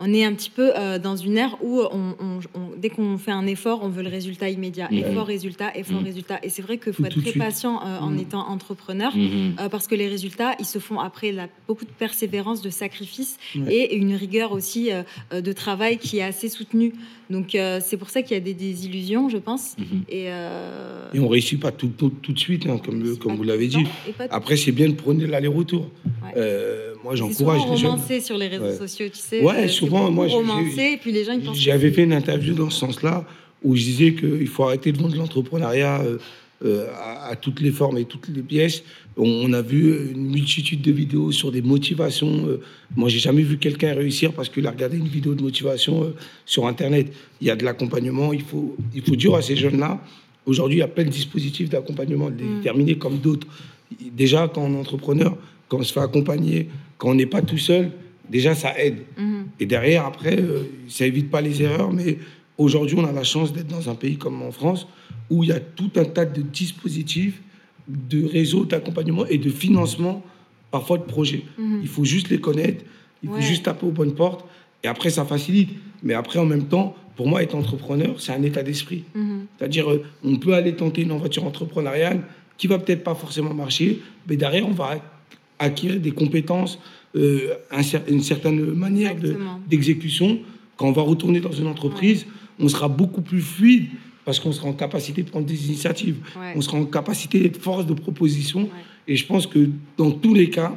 On est un petit peu euh, dans une ère où on, on- on- dès qu'on fait un effort, on veut le résultat immédiat. Mhm. Effort, résultat, effort, Mhm. résultat. Et c'est vrai qu'il faut Tout être très suite. patient euh, en Mhm. étant entrepreneur. Mhm. euh, parce que les résultats, ils se font après la, beaucoup de persévérance, de sacrifice Ouais. et une rigueur aussi de travail qui est assez soutenue. Donc euh, c'est pour ça qu'il y a des désillusions, je pense. Mhm. Et, euh, Et on réussit pas tout, tout, tout de suite, hein, comme, le- c'est comme vous l'avez le dit. Après, c'est bien de prôner l'aller-retour. Ouais. Euh, moi, c'est j'encourage les jeunes. romancé sur les réseaux Ouais. sociaux, tu sais. Ouais, euh, c'est souvent, moi, romancé, et puis les gens ils pensent. J'avais c'est- fait une interview dans ce sens-là où je disais qu'il faut arrêter de vendre l'entrepreneuriat euh, euh, à, à toutes les formes et toutes les pièces. On, on a vu une multitude de vidéos sur des motivations. euh, moi, j'ai jamais vu quelqu'un réussir parce qu'il a regardé une vidéo de motivation euh, sur Internet. Il y a de l'accompagnement. Il faut, il faut dire à ces jeunes-là. Aujourd'hui, il y a plein de dispositifs d'accompagnement déterminés comme d'autres. Déjà, quand on est entrepreneur, quand on se fait accompagner, quand on n'est pas tout seul, déjà, ça aide. Mhm. Et derrière, après, euh, ça évite pas les erreurs, mais aujourd'hui, on a la chance d'être dans un pays comme en France, où il y a tout un tas de dispositifs, de réseaux d'accompagnement et de financement, parfois de projets. Mhm. Il faut juste les connaître, il faut juste taper aux bonnes portes, et après, ça facilite. Mais après, en même temps, pour moi, être entrepreneur, c'est un état d'esprit. Mhm. C'est-à-dire, euh, on peut aller tenter une aventure entrepreneuriale qui va peut-être pas forcément marcher, mais derrière, on va acquérir des compétences, euh, une certaine manière de- d'exécution. Quand on va retourner dans une entreprise, on sera beaucoup plus fluide parce qu'on sera en capacité de prendre des initiatives. Ouais. On sera en capacité d'être force de proposition. Ouais. Et je pense que dans tous les cas,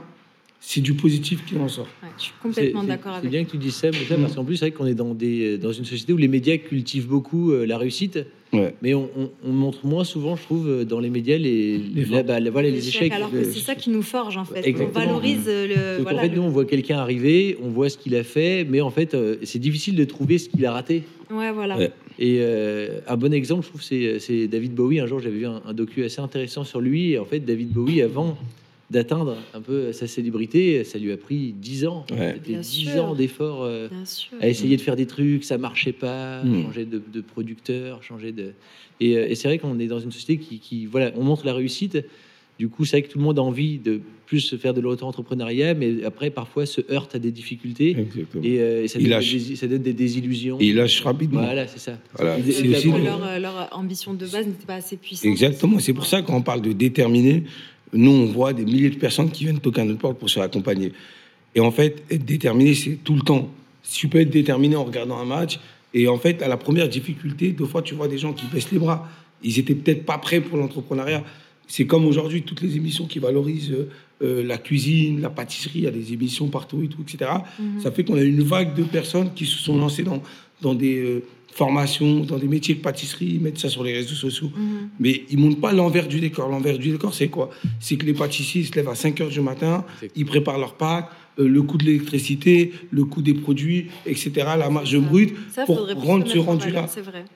c'est du positif qui en sort. Ouais, je suis C'est- complètement c'est- d'accord C'est avec bien que tu dises ça, mais ça, Mm. parce qu'en plus, c'est vrai qu'on est dans, des, dans une société où les médias cultivent beaucoup euh, la réussite, Ouais. mais on, on- on montre moins souvent, je trouve, euh, dans les médias les, Les là, bah, voilà, les échecs. Alors que c'est ça qui nous forge en fait. Exactement. On valorise euh, le. Voilà, en fait, le- nous, on voit quelqu'un arriver, on voit ce qu'il a fait, mais en fait, euh, c'est difficile de trouver ce qu'il a raté. Ouais, voilà. Ouais. Et euh, un bon exemple, je trouve, c'est, c'est David Bowie. Un jour, j'avais vu un, un docu assez intéressant sur lui. Et en fait, David Bowie, avant d'atteindre un peu sa célébrité, ça lui a pris 10 ans. Ouais. C'était Bien 10 sûr. ans d'efforts euh, à essayer de faire des trucs, ça marchait pas, Mm. changer de, de producteur, changer de. Et, euh, et c'est vrai qu'on est dans une société qui, qui, voilà, on montre la réussite. Du coup, c'est vrai que tout le monde a envie de plus faire de l'auto-entrepreneuriat, mais après, parfois, se heurte à des difficultés. Exactement. Et, euh, et ça, donne lâche. des, ça donne des désillusions. Et il lâche rapidement. Voilà, c'est ça. Voilà. Leur, euh, leur ambition de base n'était pas assez puissante. Exactement. C'est pour ça quand on parle de déterminer, nous, on voit des milliers de personnes qui viennent toquer à notre porte pour se faire accompagner. Et en fait, être déterminé, c'est tout le temps. Tu peux être déterminé en regardant un match. Et en fait, à la première difficulté, deux fois, tu vois des gens qui baissent les bras. Ils étaient peut-être pas prêts pour l'entrepreneuriat. C'est comme aujourd'hui, toutes les émissions qui valorisent euh, euh, la cuisine, la pâtisserie, il y a des émissions partout et tout, etc. Mhm. Ça fait qu'on a une vague de personnes qui se sont lancées dans, dans des euh, formations, dans des métiers de pâtisserie, ils mettent ça sur les réseaux sociaux. Mhm. Mais ils montrent pas l'envers du décor. L'envers du décor, c'est quoi? C'est que les pâtissiers ils se lèvent à 5 heures du matin, ils préparent leur pâtes, euh, le coût de l'électricité, le coût des produits, etc., la marge brute, Ça, pour rendre se ce rendu-là.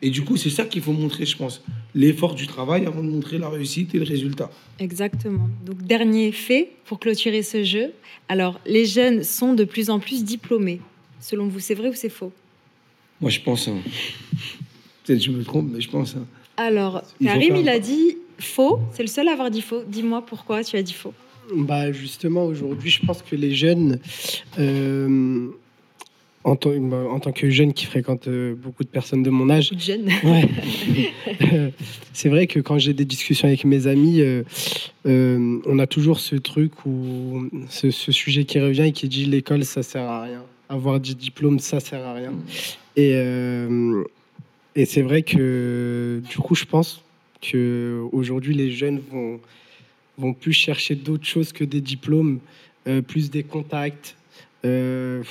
Et du coup, c'est ça qu'il faut montrer, je pense. L'effort du travail avant de montrer la réussite et le résultat. Exactement. Donc, dernier fait pour clôturer ce jeu. Alors, les jeunes sont de plus en plus diplômés. Selon vous, c'est vrai ou c'est faux? Moi, je pense. hein. Peut-être que je me trompe, mais je pense. hein. Alors, Karim, il a dit faux. C'est le seul à avoir dit faux. Dis-moi pourquoi tu as dit faux. Bah justement, aujourd'hui, je pense que les jeunes, euh, en, tant, bah, en tant que jeunes qui fréquentent euh, beaucoup de personnes de mon âge, Jeune. Ouais. c'est vrai que quand j'ai des discussions avec mes amis, euh, euh, on a toujours ce truc où ce, ce sujet qui revient et qui dit l'école ça sert à rien, avoir des diplômes ça sert à rien. Et, euh, et c'est vrai que du coup je pense que aujourd'hui les jeunes vont vont plus chercher d'autres choses que des diplômes, euh, plus des contacts. euh,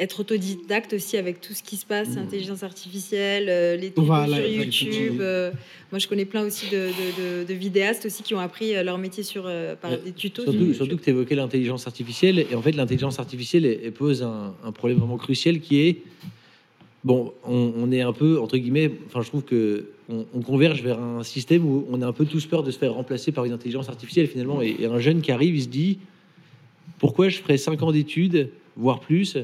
Être autodidacte aussi avec tout ce qui se passe, l'intelligence artificielle, euh, les tutos Voilà, sur. YouTube. euh, moi, je connais plein aussi de, de- de- de vidéastes aussi qui ont appris euh, leur métier sur, euh, par des tutos. sur Surtout, que tu évoquais l'intelligence artificielle. Et en fait, l'intelligence artificielle elle, elle pose un, un problème vraiment crucial qui est. Bon, on, on est un peu, entre guillemets, enfin, je trouve que on, on converge vers un système où on a un peu tous peur de se faire remplacer par une intelligence artificielle finalement. Et, et un jeune qui arrive, il se dit pourquoi je ferais 5 ans d'études, voire plus,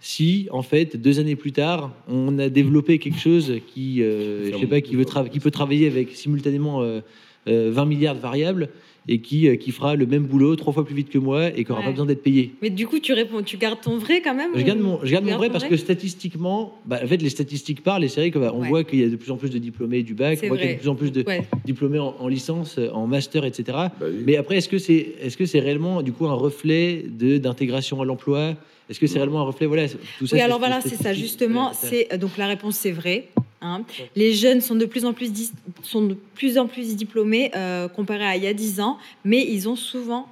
si en fait deux années plus tard, on a développé quelque chose qui, euh, je sais pas, qui, veut tra- qui peut travailler avec simultanément euh, euh, 20 milliards de variables et qui, euh, qui fera le même boulot trois fois plus vite que moi et qui n'aura Ouais. pas besoin d'être payé. Mais du coup, tu réponds, tu gardes ton vrai quand même Je garde mon, je garde tu mon vrai parce que statistiquement, bah, en fait, les statistiques parlent et c'est vrai qu'on Ouais. voit qu'il y a de plus en plus de diplômés du bac, C'est on voit qu'il y a de plus en plus de Ouais. diplômés en, en licence, en master, etc. Bah oui. Mais après, est-ce que c'est est -ce c'est réellement du coup un reflet de- d'intégration à l'emploi Est-ce que c'est réellement un reflet Voilà, tout ça. Oui, c'est- alors voilà, c'est ça justement. C'est euh, donc la réponse, c'est vrai. hein. Les jeunes sont de plus en plus sont de plus en plus diplômés euh, comparé à il y a 10 ans, mais ils ont souvent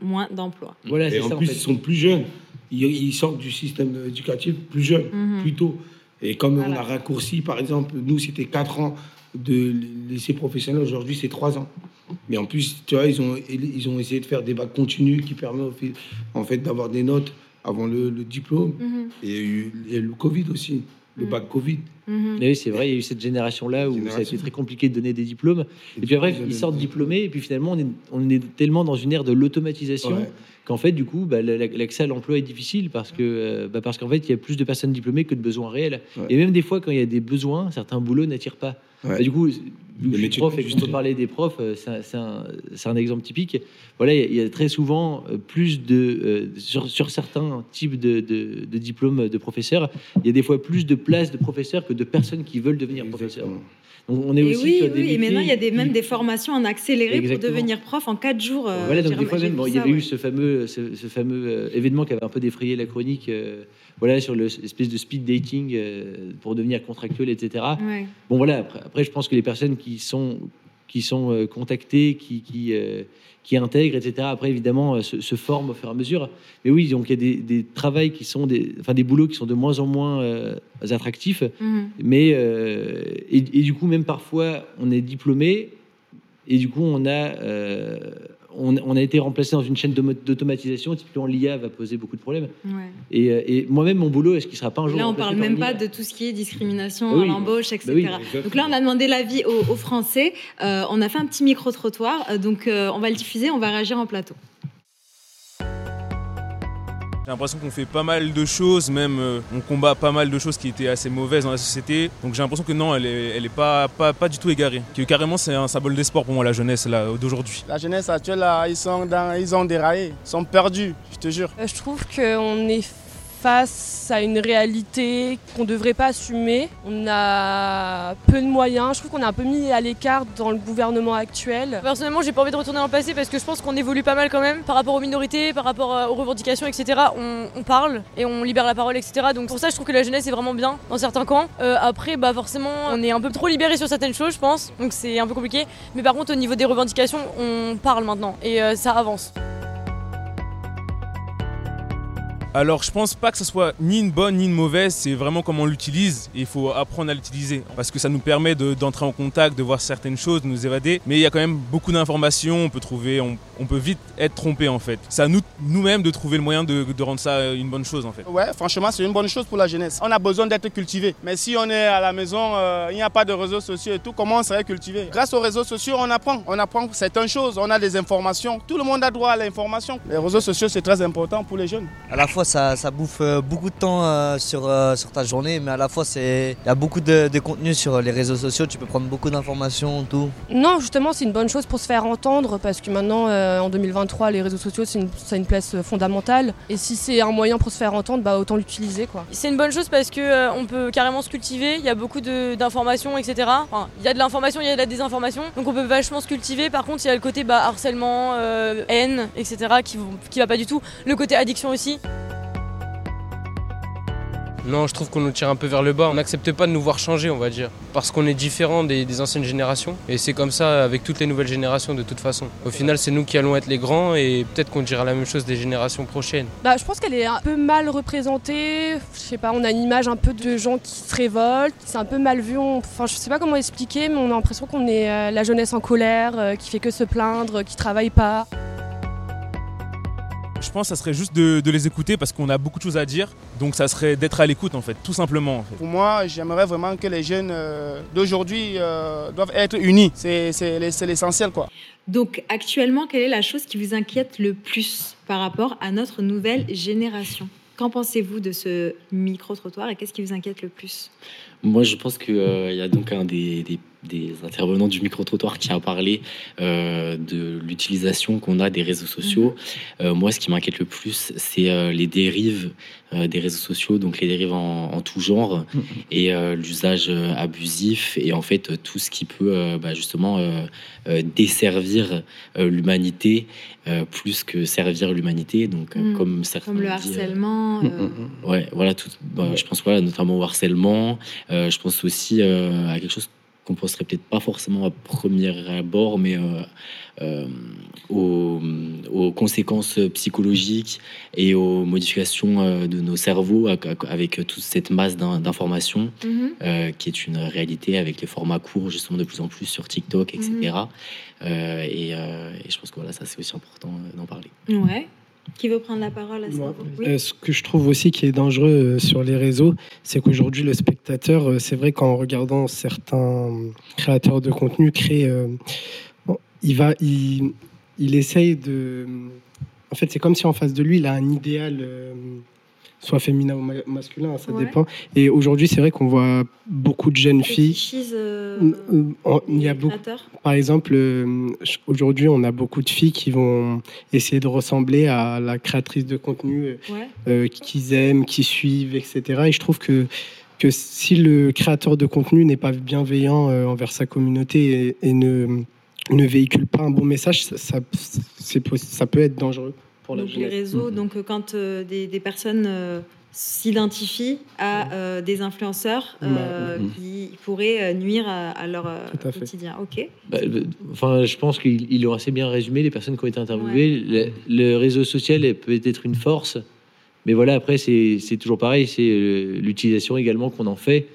moins d'emplois. Voilà, Et en ça. plus, en fait. ils sont plus jeunes. Ils, ils sortent du système éducatif plus jeunes, Mhm. plus tôt. Et comme on a raccourci, par exemple, nous, c'était 4 ans de lycée professionnel, aujourd'hui, c'est 3 ans. Mais en plus, tu vois, ils ont, ils ont essayé de faire des bacs continus qui permettent en fait d'avoir des notes avant le, le diplôme. Mhm, Et il y a eu il y a eu le Covid aussi, le Mhm. bac Covid. mhm. Mais oui, c'est vrai, il y a eu cette génération-là où ça a été Génération. très compliqué de donner des diplômes. Et puis après, ils sortent diplômés, et puis finalement, on est, on est tellement dans une ère de l'automatisation Ouais. qu'en fait, du coup, bah, la- la- l'accès à l'emploi est difficile parce que euh, bah, parce qu'en fait, il y a plus de personnes diplômées que de besoins réels. Ouais. Et même des fois, quand il y a des besoins, certains boulots n'attirent pas. Ouais. Bah, du coup, métiers prof et qu'on peut parler des profs, euh, c'est un- c'est un, c'est un exemple typique. Voilà, il y a- très souvent euh, plus de euh, sur, sur certains types de, de- de diplômes de professeurs, il y a des fois plus de places de professeurs que de personnes qui veulent devenir professeurs. Donc, on est Et aussi oui, sur oui, des et métiers maintenant il y a des, même des formations en accéléré Exactement. pour devenir prof en 4 jours. euh, voilà, donc j'ai des fois j'ai même, vu bon, il y avait eu ce fameux, ce, ce fameux euh, événement qui avait un peu défrayé la chronique, euh, voilà, sur l'espèce de speed dating euh, pour devenir contractuel, etc. Ouais. Bon voilà, après, après, je pense que les personnes qui sont, qui sont euh, contactées, qui, qui, euh, qui intègrent, etc., après évidemment se, se forment au fur et à mesure. Mais oui, donc il y a des, des travails qui sont, des, enfin des boulots qui sont de moins en moins euh, attractifs. Mhm. Mais euh, et, et du coup, même parfois, on est diplômé et du coup, on a, on, on a été remplacé dans une chaîne d'automa- d'automatisation. Typiquement, l'IA va poser beaucoup de problèmes. Ouais. Et, euh, et moi-même, mon boulot, est-ce qu'il sera pas un jour Là, on parle par même pas de tout ce qui est discrimination Bah oui. à l'embauche, etc. Bah oui, donc là, on a demandé l'avis aux, aux Français. Euh, on a fait un petit micro-trottoir. Euh, donc, euh, on va le diffuser, on va réagir en plateau. J'ai l'impression qu'on fait pas mal de choses, même euh, on combat pas mal de choses qui étaient assez mauvaises dans la société. Donc j'ai l'impression que non, elle est, elle est pas, pas, pas du tout égarée. Que carrément c'est un symbole d'espoir pour moi la jeunesse là d'aujourd'hui. La jeunesse actuelle, là, ils, sont dans, ils ont déraillé, ils sont perdus, je te jure. Euh, Je trouve qu'on est face à une réalité qu'on ne devrait pas assumer. On a peu de moyens. Je trouve qu'on est un peu mis à l'écart dans le gouvernement actuel. Personnellement, j'ai pas envie de retourner dans le passé parce que je pense qu'on évolue pas mal quand même par rapport aux minorités, par rapport euh, aux revendications, etc. On, parle et on libère la parole, etc. Donc pour ça, je trouve que la jeunesse est vraiment bien dans certains camps. Euh, après, bah forcément, on est un peu trop libéré sur certaines choses, je pense. Donc c'est un peu compliqué. Mais par contre, au niveau des revendications, on parle maintenant et euh, ça avance. Alors je pense pas que ce soit ni une bonne ni une mauvaise, c'est vraiment comment on l'utilise et il faut apprendre à l'utiliser parce que ça nous permet de- d'entrer en contact, de voir certaines choses, de nous évader. Mais il y a quand même beaucoup d'informations, on peut trouver, on, on peut vite être trompé en fait. C'est à nous nous-mêmes de trouver le moyen de, de rendre ça une bonne chose en fait. Ouais, franchement, c'est une bonne chose pour la jeunesse. On a besoin d'être cultivé. Mais si on est à la maison, euh, il n'y a pas de réseaux sociaux et tout, comment on serait cultivé? Grâce aux réseaux sociaux, on apprend. On apprend certaines choses, on a des informations. Tout le monde a droit à l'information. Les réseaux sociaux, c'est très important pour les jeunes. À la fois, ça, ça bouffe euh, beaucoup de temps euh, sur, euh, sur ta journée, mais à la fois, c'est il y a beaucoup de, de contenu sur les réseaux sociaux. Tu peux prendre beaucoup d'informations, tout. Non, justement, c'est une bonne chose pour se faire entendre parce que maintenant, euh, en 2023, les réseaux sociaux, c'est une, ça a une place fondamentale. Et si c'est un moyen pour se faire entendre, bah, autant l'utiliser. quoi. C'est une bonne chose parce que euh, on peut carrément se cultiver. Il y a beaucoup de- d'informations, etc. Enfin, il y a de l'information, il y a de la désinformation. Donc on peut vachement se cultiver. Par contre, il y a le côté bah, harcèlement, euh, haine, etc. qui, qui va pas du tout. Le côté addiction aussi. Non, je trouve qu'on nous tire un peu vers le bas. On n'accepte pas de nous voir changer, on va dire. Parce qu'on est différent des, des anciennes générations. Et c'est comme ça avec toutes les nouvelles générations, de toute façon. Au final, c'est nous qui allons être les grands et peut-être qu'on dira la même chose des générations prochaines. Bah, je pense qu'elle est un peu mal représentée. Je sais pas, on a une image un peu de gens qui se révoltent. C'est un peu mal vu. On- Enfin, je sais pas comment expliquer, mais on a l'impression qu'on est euh, la jeunesse en colère, euh, qui fait que se plaindre, qui travaille pas. Je pense que ça serait juste de, de les écouter parce qu'on a beaucoup de choses à dire. Donc ça serait d'être à l'écoute en fait, tout simplement. en fait. Pour moi, j'aimerais vraiment que les jeunes euh, d'aujourd'hui euh, doivent être unis. C'est c'est l'ess- c'est l'essentiel, quoi. Donc, actuellement, quelle est la chose qui vous inquiète le plus par rapport à notre nouvelle génération? Qu'en pensez-vous de ce micro-trottoir et qu'est-ce qui vous inquiète le plus? Moi, je pense qu'il y a donc un des, des des intervenants du micro-trottoir qui a parlé euh, de l'utilisation qu'on a des réseaux sociaux. Euh, moi, ce qui m'inquiète le plus, c'est euh, les dérives euh, des réseaux sociaux, donc les dérives en, en tout genre et euh, l'usage abusif et en fait tout ce qui peut euh, bah, justement euh, euh, desservir euh, l'humanité euh, plus que servir l'humanité. Donc, euh, Mm. comme certains Comme le dit, euh, harcèlement. euh, Ouais, voilà, tout, bah, je pense voilà, notamment au harcèlement. Euh, je pense aussi euh, à quelque chose qu'on penserait peut-être pas forcément à premier abord, mais euh, euh, aux, aux conséquences psychologiques et aux modifications euh, de nos cerveaux avec, toute cette masse d'in- d'informations mhm. euh, qui est une réalité avec les formats courts justement de plus en plus sur TikTok, etc. Euh, et, euh, et je pense que voilà, ça c'est aussi important d'en parler. Ouais. Qui veut prendre la parole à ce Moi, propos? Oui. euh, ce que je trouve aussi qui est dangereux euh, sur les réseaux, c'est qu'aujourd'hui, le spectateur, euh, c'est vrai qu'en regardant certains créateurs de contenu créer, bon, il va, il, il essaye de. En fait, c'est comme si en face de lui, il a un idéal, euh, soit féminin ou ma- masculin, ça Ouais. dépend. Et aujourd'hui, c'est vrai qu'on voit beaucoup de jeunes filles. Euh, Il y a beaucoup. Par exemple, euh, aujourd'hui, on a beaucoup de filles qui vont essayer de ressembler à la créatrice de contenu euh, Ouais. euh, qu'ils aiment, qui suivent, etc. Et je trouve que, que si le créateur de contenu n'est pas bienveillant envers sa communauté et, et ne, ne véhicule pas un bon message, ça peut être dangereux pour la Donc les réseaux, donc euh, quand euh, des, des personnes euh, s'identifient à euh, des influenceurs euh, Mhm. qui pourraient euh, nuire à, à leur euh, à quotidien. Ok. Bah, enfin, je pense qu'ils ils l'ont assez bien résumé, les personnes qui ont été interviewées. Le, le réseau social peut être une force, mais voilà, après, c'est toujours pareil, c'est euh, l'utilisation également qu'on en fait.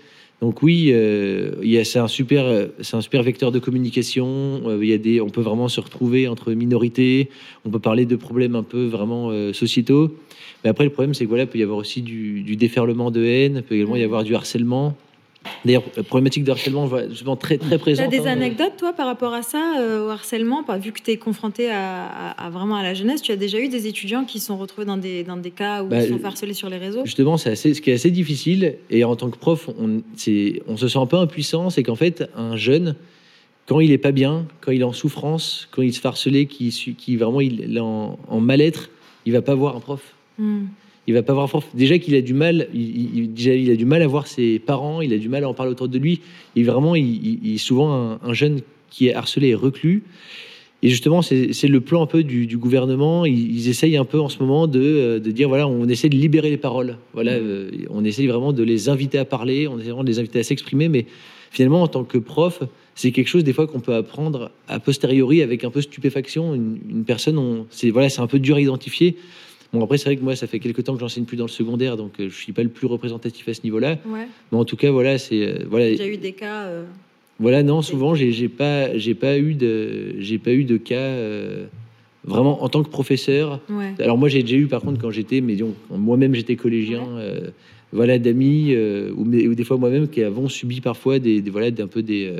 Donc oui, euh, c'est un super, c'est un super vecteur de communication. Euh, il y a des, on peut vraiment se retrouver entre minorités. On peut parler de problèmes un peu vraiment euh, sociétaux. Mais après, le problème, c'est que voilà, il peut y avoir aussi du, du déferlement de haine. Il peut également y avoir du harcèlement. D'ailleurs, la problématique de harcèlement va justement très très Tu as présente. des hein. anecdotes, toi, par rapport à ça, euh, au harcèlement pas, Vu que tu es confronté à, à- à vraiment à la jeunesse, tu as déjà eu des étudiants qui sont retrouvés dans des, dans des cas où Bah, ils sont harcelés sur les réseaux? Justement, c'est assez, ce qui est assez difficile. Et en tant que prof, on, se sent un peu impuissant. C'est qu'en fait, un jeune, quand il est pas bien, quand il est en souffrance, quand il se fait harceler, qui, vraiment il est en, en mal-être, il va pas voir un prof. Hmm. Il va pas voir un prof. Déjà qu'il a du mal, il, déjà, il a du mal à voir ses parents, il a du mal à en parler autour de lui. Et vraiment, il, est souvent un, un jeune qui est harcelé et reclus. Et justement, c'est le plan un peu du, gouvernement. Ils, essayent un peu en ce moment de, euh, de dire voilà, on essaie de libérer les paroles. Voilà, euh, on essaye vraiment de les inviter à parler, on essaie vraiment de les inviter à s'exprimer. Mais finalement, en tant que prof, c'est quelque chose des fois qu'on peut apprendre a posteriori avec un peu stupéfaction. Une, une personne, on- c'est voilà, c'est un peu dur à identifier. Bon après, c'est vrai que moi, ça fait quelques temps que j'enseigne plus dans le secondaire, donc euh, je suis pas le plus représentatif à ce niveau-là. Ouais. Mais en tout cas, voilà, c'est euh, voilà. J'ai eu des cas. euh, Voilà, non, souvent j'ai pas j'ai pas eu de j'ai pas eu de cas euh, vraiment en tant que professeur. Ouais. Alors moi j'ai déjà eu par contre quand j'étais mais moi-même j'étais collégien euh, voilà d'amis ou, des fois moi-même qui avons subi parfois des, des- voilà d'un peu des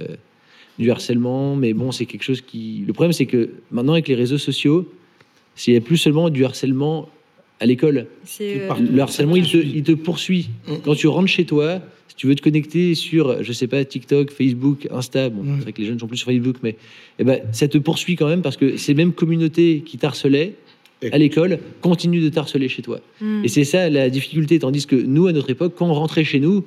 du harcèlement mais bon, c'est quelque chose qui le problème c'est que maintenant avec les réseaux sociaux, s'il y a plus seulement du harcèlement à l'école. C'est, euh, Le harcèlement, il te, il te poursuit. Quand tu rentres chez toi, si tu veux te connecter sur, je sais pas, TikTok, Facebook, Insta, bon, c'est vrai que les jeunes sont plus sur Facebook, mais eh ben, ça te poursuit quand même parce que ces mêmes communautés qui t'harcelaient à l'école continuent de t'harceler chez toi. Mm. Et c'est ça la difficulté. Tandis que nous, à notre époque, quand on rentrait chez nous,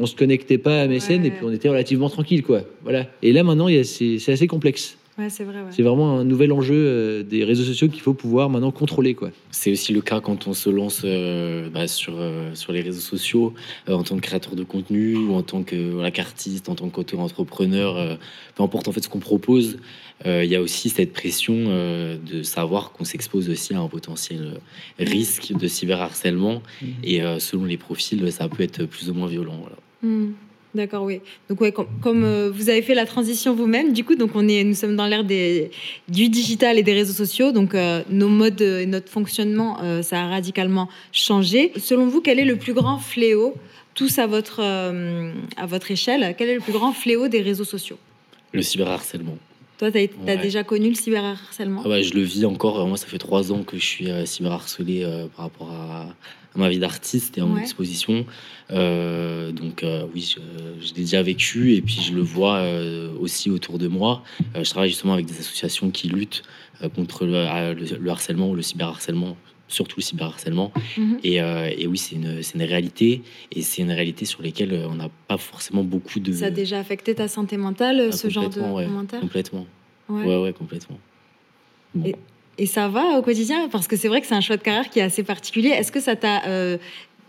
on se connectait pas à MSN et puis on était relativement tranquille, quoi. Voilà. Et là, maintenant, c'est assez complexe. Ouais, c'est vrai. ouais. C'est vraiment un nouvel enjeu euh, des réseaux sociaux qu'il faut pouvoir maintenant contrôler, quoi. C'est aussi le cas quand on se lance euh, bah, sur, euh, sur les réseaux sociaux euh, en tant que créateur de contenu ou en tant que voilà, qu'artiste, en tant qu'auteur-entrepreneur, euh, peu importe en fait ce qu'on propose, euh, il y a aussi cette pression euh, de savoir qu'on s'expose aussi à un potentiel risque de cyberharcèlement et euh, selon les profils, ça peut être plus ou moins violent. Voilà. Hmm. D'accord, oui. Donc ouais, com- comme, euh, vous avez fait la transition vous-même, du coup, donc on est, nous sommes dans l'ère du digital et des réseaux sociaux, donc euh, nos modes et notre fonctionnement, euh, ça a radicalement changé. Selon vous, quel est le plus grand fléau, tous à votre euh, à votre échelle, quel est le plus grand fléau des réseaux sociaux? Le cyberharcèlement. Toi, tu as, déjà connu le cyberharcèlement? Ah Je le vis encore. Moi, ça fait trois ans que je suis euh, cyberharcelé euh, par rapport à, ma vie d'artiste et à mon exposition. Euh, donc oui, je, l'ai déjà vécu et puis je le vois aussi autour de moi. je travaille justement avec des associations qui luttent contre le, harcèlement ou le cyberharcèlement surtout le cyberharcèlement. Mhm. et, et, oui, c'est une, une, réalité, et c'est une réalité sur laquelle on n'a pas forcément beaucoup de... Ça a déjà affecté ta santé mentale, ah, ce genre de commentaires? Complètement. Ouais, ouais, complètement. Et, et, ça va au quotidien? Parce que c'est vrai que c'est un choix de carrière qui est assez particulier. Est-ce que ça t'a euh,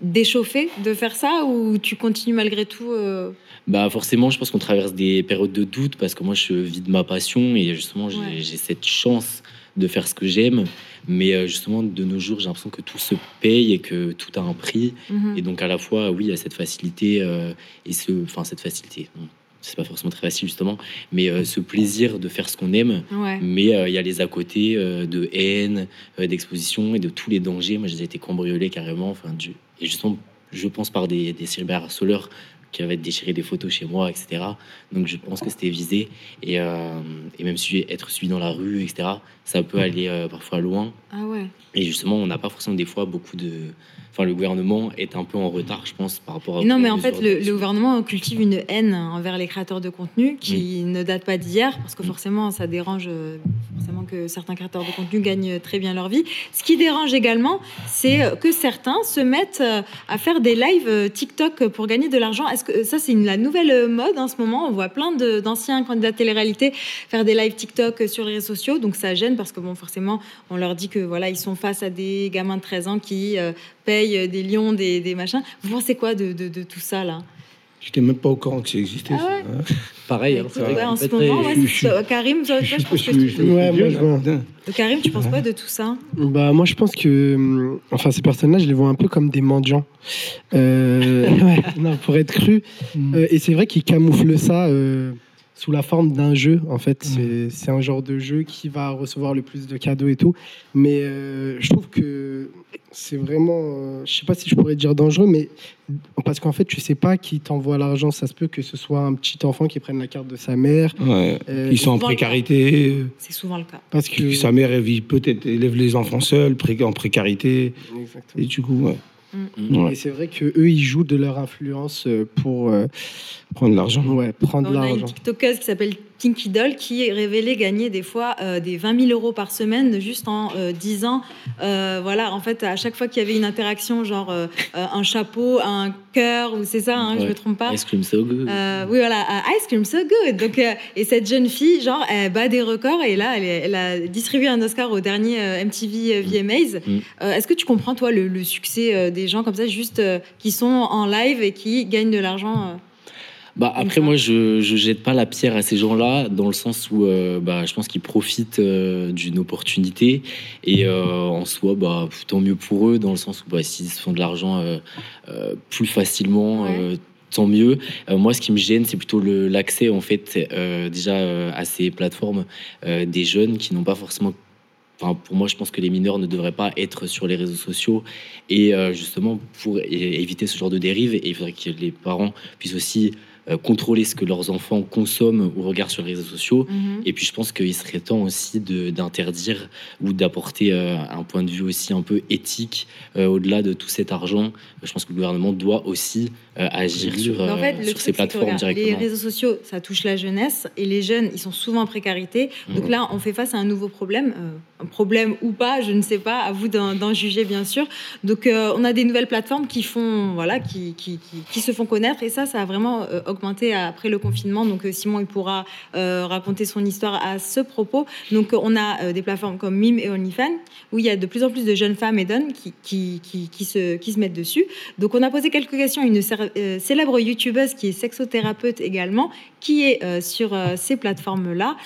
déchauffé de faire ça ou tu continues malgré tout euh? Bah forcément, je pense qu'on traverse des périodes de doute parce que moi, je vis de ma passion et justement, j'ai cette chance de faire ce que j'aime. Mais euh, justement, de nos jours, j'ai l'impression que tout se paye et que tout a un prix. Mhm. Et donc, à la fois, oui, il y a cette facilité et ce, enfin, cette facilité c'est pas forcément très facile justement, mais euh, ce plaisir de faire ce qu'on aime. Mais euh, il y a les à côté euh, de haine, d'exposition et de tous les dangers. Moi, j'ai été cambriolé carrément. Enfin, du... et justement, je pense par des, des cyberharceleurs qui avaient déchiré des photos chez moi, etc. Donc je pense que c'était visé. Et, et, même si être suivi dans la rue, etc., ça peut aller parfois loin. Ah ouais. Et justement, on n'a pas forcément des fois beaucoup de enfin, le gouvernement est un peu en retard, je pense, par rapport à. Non, mais en fait, le, gouvernement cultive une haine envers les créateurs de contenu qui ne date pas d'hier, parce que forcément, ça dérange euh, forcément que certains créateurs de contenu gagnent très bien leur vie. Ce qui dérange également, c'est que certains se mettent euh, à faire des lives euh, TikTok pour gagner de l'argent. Est-ce que ça, c'est la nouvelle mode en ce moment On voit plein d'anciens candidats de télé-réalité faire des lives TikTok sur les réseaux sociaux, donc ça gêne parce que bon, forcément, on leur dit que voilà, ils sont face à des gamins de 13 ans qui paye euh, des lions, des, des machins. Vous pensez quoi de, de, de tout ça là? Je n'étais même pas au courant que ça existait. Ah ouais. Pareil, hein, c'est vrai. en ce moment, ouais, Karim, je, je, pense que Karim, tu penses quoi de tout ça? Bah moi, je pense que, hum, enfin, ces personnes-là, je les vois un peu comme des mendiants. Euh, ouais, non, pour être cru. Mm. Euh, et c'est vrai qu'ils camouflent ça. Euh, sous la forme d'un jeu. En fait, mm. c'est un genre de jeu qui va recevoir le plus de cadeaux et tout. Mais euh, je trouve que c'est vraiment, euh, je sais pas si je pourrais dire dangereux, mais parce qu'en fait, tu sais pas qui t'envoie l'argent. Ça se peut que ce soit un petit enfant qui prenne la carte de sa mère. Ouais. Euh, Ils sont en précarité. C'est souvent le cas. Parce que sa mère vit peut-être élève les enfants seuls, en précarité. Exactement. Et du coup, ouais. Mm. Et c'est vrai que eux, ils jouent de leur influence pour prendre l'argent. Ouais, prendre l'argent. On a une TikTokeuse qui s'appelle Kinky Doll qui révélait gagner des fois euh, des 20 000 euros par semaine juste en euh, 10 ans. Euh, voilà, en fait, à chaque fois qu'il y avait une interaction, genre euh, un chapeau, un cœur, ou c'est ça, hein, je me trompe pas. Ice cream so good. oui, voilà, Ice cream so good. Donc, et cette jeune fille, genre, elle bat des records et là, elle, elle a distribué un Oscar au dernier MTV VMAs. Mm. Est-ce que tu comprends, toi, le, le succès des gens comme ça, juste qui sont en live et qui gagnent de l'argent bah, après, moi, je ne jette pas la pierre à ces gens-là, dans le sens où euh, bah, je pense qu'ils profitent euh, d'une opportunité. Et euh, en soi, bah, tant mieux pour eux, dans le sens où bah, s'ils se font de l'argent plus facilement, tant mieux. moi, ce qui me gêne, c'est plutôt l'accès, en fait, déjà à ces plateformes des jeunes qui n'ont pas forcément Enfin, pour moi, je pense que les mineurs ne devraient pas être sur les réseaux sociaux. Et justement, pour éviter ce genre de dérive, il faudrait que les parents puissent aussi euh, contrôler ce que leurs enfants consomment ou regardent sur les réseaux sociaux. Mhm. Et puis je pense qu'il serait temps aussi d'interdire ou d'apporter euh, un point de vue aussi un peu éthique euh, au-delà de tout cet argent. Je pense que le gouvernement doit aussi agir sur, sur ces plateformes directement. Les réseaux sociaux, ça touche la jeunesse et les jeunes, ils sont souvent en précarité. Donc mhm. là, on fait face à un nouveau problème, un problème ou pas, je ne sais pas, à vous d'en juger bien sûr. Donc on a des nouvelles plateformes qui font, voilà, qui, qui, qui, se font connaître et ça, ça a vraiment augmenté après le confinement. Donc euh, Simon il pourra euh, raconter son histoire à ce propos. Donc on a euh, des plateformes comme Mime et OnlyFans où il y a de plus en plus de jeunes femmes et d'hommes qui, qui, qui, se, qui se mettent dessus. Donc on a posé quelques questions à une célèbre youtubeuse qui est sexothérapeute également, qui est sur ces plateformes-là.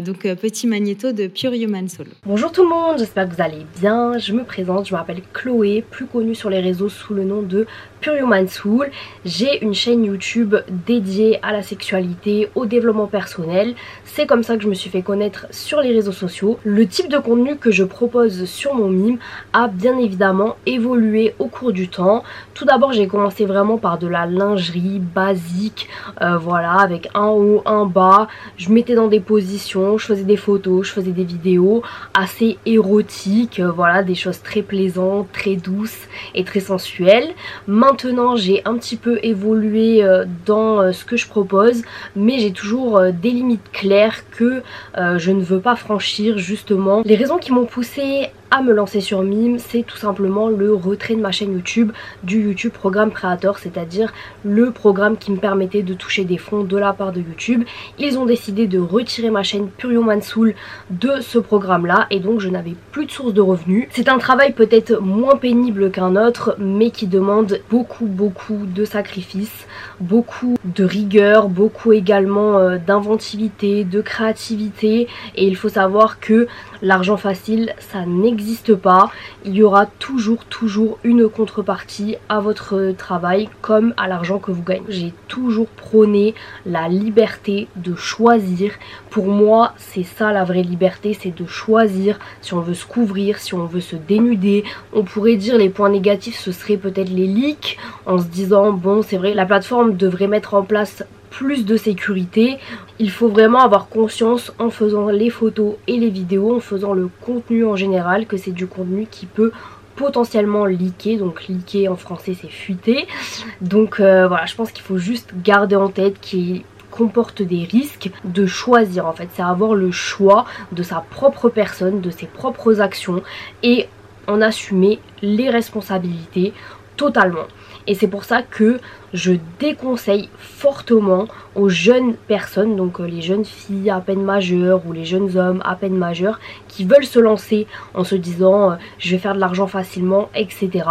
donc petit magnéto de Pure Human Soul. Bonjour tout le monde, j'espère que vous allez bien. Je me présente, je m'appelle Chloé, plus connue sur les réseaux sous le nom de Pure Human Soul. J'ai une chaîne YouTube dédié à la sexualité, au développement personnel. C'est comme ça que je me suis fait connaître sur les réseaux sociaux. Le type de contenu que je propose sur mon mime a bien évidemment évolué au cours du temps. Tout d'abord, j'ai commencé vraiment par de la lingerie basique, euh, voilà, avec un haut, un bas. Je mettais dans des positions, je faisais des photos, je faisais des vidéos assez érotiques, euh, voilà, des choses très plaisantes, très douces et très sensuelles. Maintenant, j'ai un petit peu évolué euh, dans ce que je propose, mais j'ai toujours des limites claires que je ne veux pas franchir justement. Les raisons qui m'ont poussé à me lancer sur Mime, c'est tout simplement le retrait de ma chaîne YouTube du YouTube Programme Creator, c'est-à-dire le programme qui me permettait de toucher des fonds de la part de YouTube. Ils ont décidé de retirer ma chaîne Purio Mansoul de ce programme-là et donc je n'avais plus de source de revenus. C'est un travail peut-être moins pénible qu'un autre, mais qui demande beaucoup, beaucoup de sacrifices, beaucoup de rigueur, beaucoup également euh, d'inventivité, de créativité et il faut savoir que l'argent facile, ça n'existe pas. Il y aura toujours, toujours une contrepartie à votre travail comme à l'argent que vous gagnez. J'ai toujours prôné la liberté de choisir. Pour moi, c'est ça la vraie liberté, c'est de choisir si on veut se couvrir, si on veut se dénuder. On pourrait dire les points négatifs, ce serait peut-être les leaks en se disant, bon, c'est vrai, la plateforme devrait mettre en place plus de sécurité. Il faut vraiment avoir conscience en faisant les photos et les vidéos, en faisant le contenu en général, que c'est du contenu qui peut potentiellement leaker, donc leaker en français c'est fuiter. Donc euh, voilà, je pense qu'il faut juste garder en tête qu'il comporte des risques de choisir en fait, c'est avoir le choix de sa propre personne, de ses propres actions et en assumer les responsabilités totalement. Et c'est pour ça que je déconseille fortement aux jeunes personnes, donc euh, les jeunes filles à peine majeures ou les jeunes hommes à peine majeurs, qui veulent se lancer en se disant euh, je vais faire de l'argent facilement, etc.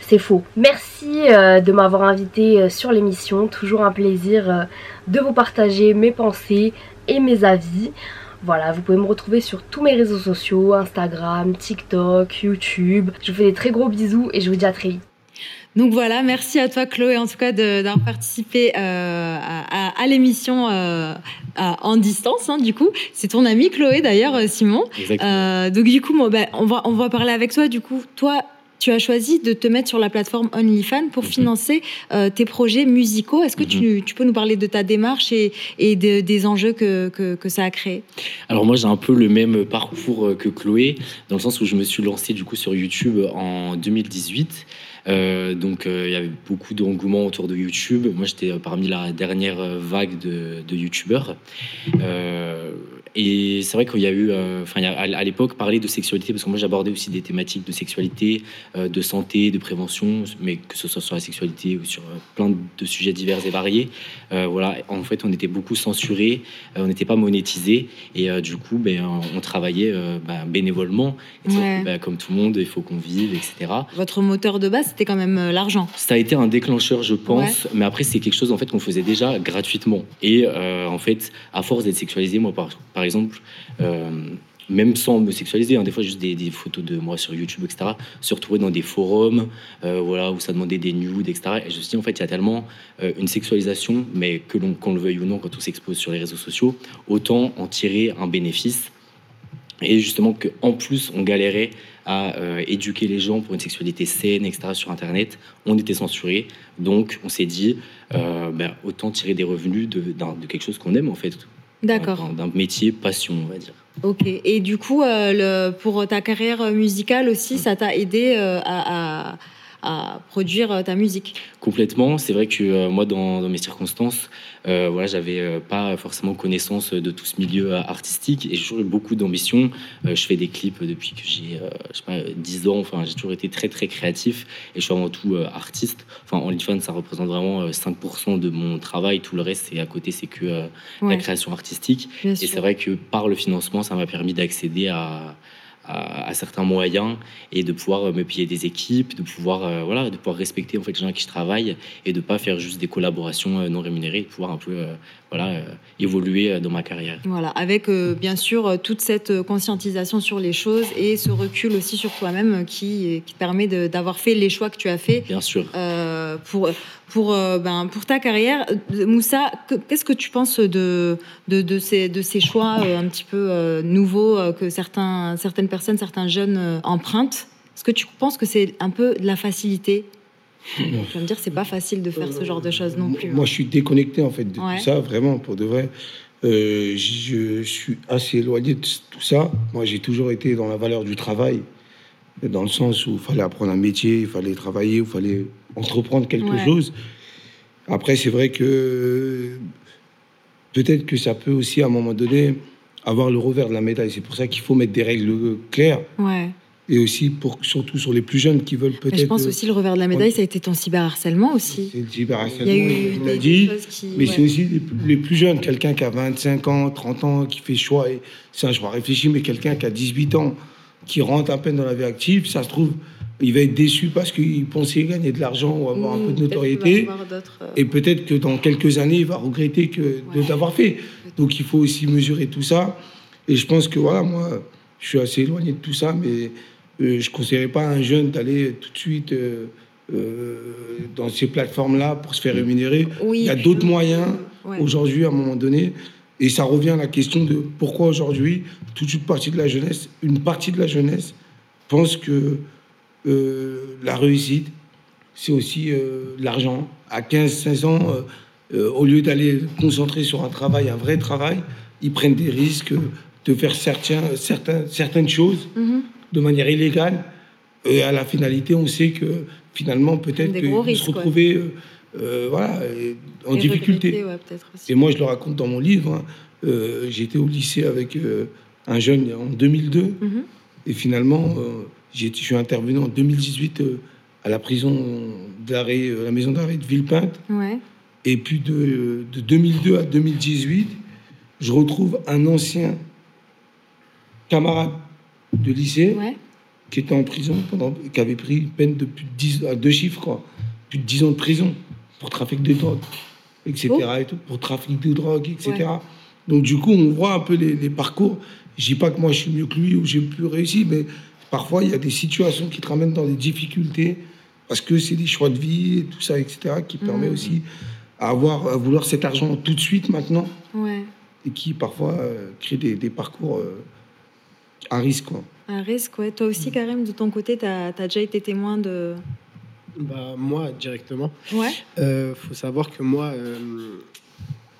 C'est faux. Merci euh, de m'avoir invité sur l'émission. Toujours un plaisir de vous partager mes pensées et mes avis. Voilà, vous pouvez me retrouver sur tous mes réseaux sociaux, Instagram, TikTok, YouTube. Je vous fais des très gros bisous et je vous dis à très vite. Donc voilà, merci à toi Chloé en tout cas d'avoir participé euh, à, l'émission euh, en distance. Hein, du coup, c'est ton ami Chloé d'ailleurs, euh, Simon. Euh, donc du coup, ben, on va on va parler avec toi. Du coup, toi, tu as choisi de te mettre sur la plateforme OnlyFans pour mhm. financer tes projets musicaux. Est-ce que tu, tu, peux nous parler de ta démarche et, et des enjeux que, que, que, ça a créé? Alors moi j'ai un peu le même parcours que Chloé, dans le sens où je me suis lancé du coup sur YouTube en 2018. Euh, donc euh, il y avait beaucoup d'engouement autour de YouTube. Moi j'étais parmi la dernière vague de, de YouTubeurs. Euh, et c'est vrai qu'il y a eu, enfin à l'époque, parler de sexualité, parce que moi j'abordais aussi des thématiques de sexualité, de santé, de prévention, mais que ce soit sur la sexualité ou sur plein de sujets divers et variés. voilà, en fait, on était beaucoup censurés, on n'était pas monétisés, et du coup, ben, on travaillait ben, bénévolement. Ben, comme tout le monde, il faut qu'on vive, etc. Votre moteur de base, c'était quand même euh, l'argent. Ça a été un déclencheur, je pense, mais après c'est quelque chose en fait qu'on faisait déjà gratuitement. Et euh, en fait, à force d'être sexualisé, moi par, par exemple, euh, même sans me sexualiser, hein, des fois juste des, photos de moi sur YouTube, etc., se retrouver dans des forums, voilà, où ça demandait des nudes, etc. Et je me suis dit, en fait, il y a tellement une sexualisation, mais que l'on, qu'on le veuille ou non, quand on s'expose sur les réseaux sociaux, autant en tirer un bénéfice. Et justement qu'en plus, on galérait à euh, éduquer les gens pour une sexualité saine, etc. sur Internet. On était censuré, donc on s'est dit euh, ben, autant tirer des revenus de quelque chose qu'on aime en fait. D'accord. D'un métier passion, on va dire. Ok. Et du coup, euh, le, pour ta carrière musicale aussi, ça t'a aidé à, à produire ta musique. Complètement. C'est vrai que moi, dans, dans, mes circonstances, euh, voilà, j'avais euh, pas forcément connaissance de tout ce milieu euh, artistique et j'ai toujours eu beaucoup d'ambition. je fais des clips depuis que j'ai, je sais pas, 10 ans. Enfin, j'ai toujours été très très créatif et je suis avant tout artiste. Enfin, OnlyFans, ça représente vraiment 5% de mon travail. Tout le reste, c'est à côté, c'est que la création artistique. et c'est vrai que par le financement, ça m'a permis d'accéder à à, certains moyens et de pouvoir euh, me payer des équipes, de pouvoir euh, voilà, de pouvoir respecter en fait les gens avec qui je travaille et de pas faire juste des collaborations euh, non rémunérées, de pouvoir un peu voilà évoluer dans ma carrière. Voilà, avec bien sûr toute cette conscientisation sur les choses et ce recul aussi sur toi-même qui, qui permet d'avoir fait les choix que tu as fait. Bien sûr. pour pour, euh, ben, pour ta carrière. Euh, Moussa, que- qu'est-ce que tu penses de, de, de ces, de ces choix euh, un petit peu nouveaux que certains, certaines personnes, certains jeunes empruntent? Est-ce que tu penses que c'est un peu de la facilité? Vas me dire, c'est pas facile de faire ce genre de choses non plus. Moi, je suis déconnecté en fait de Ouais. tout ça, vraiment, pour de vrai. Euh, je suis assez éloigné de tout ça. Moi, j'ai toujours été dans la valeur du travail, dans le sens où il fallait apprendre un métier, il fallait travailler, il fallait entreprendre quelque Ouais. chose. Après, c'est vrai que peut-être que ça peut aussi, à un moment donné, avoir le revers de la médaille. C'est pour ça qu'il faut mettre des règles claires. Ouais. Et aussi, pour, surtout sur les plus jeunes qui veulent peut-être. je pense aussi le revers de la médaille, ça a été ton cyberharcèlement aussi. C'est le cyberharcèlement, Il y a eu on l'a dit. qui- mais ouais. c'est aussi les, les plus jeunes, quelqu'un qui a 25 ans, 30 ans, qui fait choix, et c'est un choix réfléchi, mais quelqu'un qui a 18 ans, qui rentre à peine dans la vie active, ça se trouve, il va être déçu parce qu'il pensait gagner de l'argent ou avoir un peu de Mmh, va y notoriété. euh, Et peut-être que dans quelques années, il va regretter que de l'avoir fait. Donc il faut aussi mesurer tout ça. Et je pense que voilà, moi, je suis assez éloigné de tout ça, mais euh, je ne conseillerais pas à un jeune d'aller tout de suite euh, euh, dans ces plateformes-là pour se faire rémunérer. Oui, il y a d'autres moyens Ouais. aujourd'hui, à un moment donné. Et ça revient à la question de pourquoi aujourd'hui, toute une partie de la jeunesse, une partie de la jeunesse pense que euh, la réussite, c'est aussi euh, l'argent. À 15-16 ans, euh, au lieu d'aller concentrer sur un travail, un vrai travail, ils prennent des risques de faire certains, certains, certaines choses Mhm. de manière illégale. Et à la finalité, on sait que finalement, peut-être qu'ils se retrouver voilà, en Et difficulté. regretter, ouais. Et moi, je le raconte dans mon livre. hein. J'étais au lycée avec un jeune en 2002. Mhm. Et finalement, euh, je suis intervenu en 2018 euh, à la prison d'arrêt, euh, la maison d'arrêt de Villepinte. Ouais. Et puis de, de 2002 à 2018, je retrouve un ancien camarade de lycée Ouais. qui était en prison, pendant, qui avait pris une peine de plus de 10, à deux chiffres, quoi, plus de 10 ans de prison pour trafic de drogue, etc. Oh. et tout, pour trafic de drogue, etc. Ouais. Donc du coup, on voit un peu les, les parcours. Je dis pas que moi je suis mieux que lui ou j'ai plus réussi, mais parfois il y a des situations qui te ramènent dans des difficultés parce que c'est des choix de vie et tout ça, etc. qui permet Mhm. aussi à avoir à vouloir cet argent tout de suite maintenant Ouais. et qui parfois euh, crée des, des parcours euh, à risque. Quoi. Un risque, ouais. Toi aussi, Karim, de ton côté, tu as, déjà été témoin de. Bah, moi, directement. Ouais. Euh, faut savoir que moi, euh,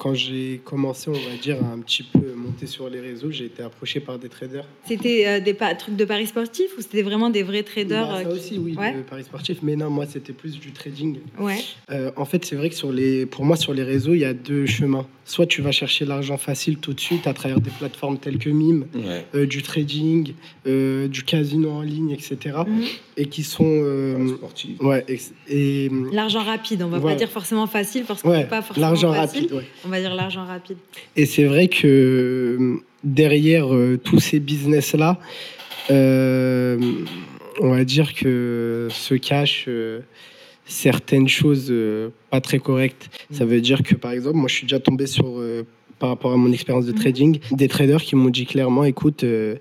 quand j'ai commencé, on va dire, à un petit peu monter sur les réseaux, j'ai été approché par des traders. C'était euh, des trucs de paris sportifs ou c'était vraiment des vrais traders Bah, euh, ça qui- aussi, oui, Ouais. le paris sportif. Mais non, moi, c'était plus du trading. Ouais. Euh, en fait, c'est vrai que sur les, pour moi, sur les réseaux, il y a deux chemins. Soit tu vas chercher l'argent facile tout de suite à travers des plateformes telles que Mime, euh, du trading, euh, du casino en ligne, etc. Mhm. Et qui sont. euh, ouais, et, L'argent rapide, on va Voilà. pas dire forcément facile parce qu'on Ouais, n'est pas forcément l'argent rapide, ouais. On va dire l'argent rapide. Et c'est vrai que euh, derrière euh, tous ces business-là, euh, on va dire que se cachent euh, certaines choses euh, pas très correctes. Ça veut dire que, par exemple, moi, je suis déjà tombé sur, euh, par rapport à mon expérience de trading, des traders qui m'ont dit clairement, écoute, euh,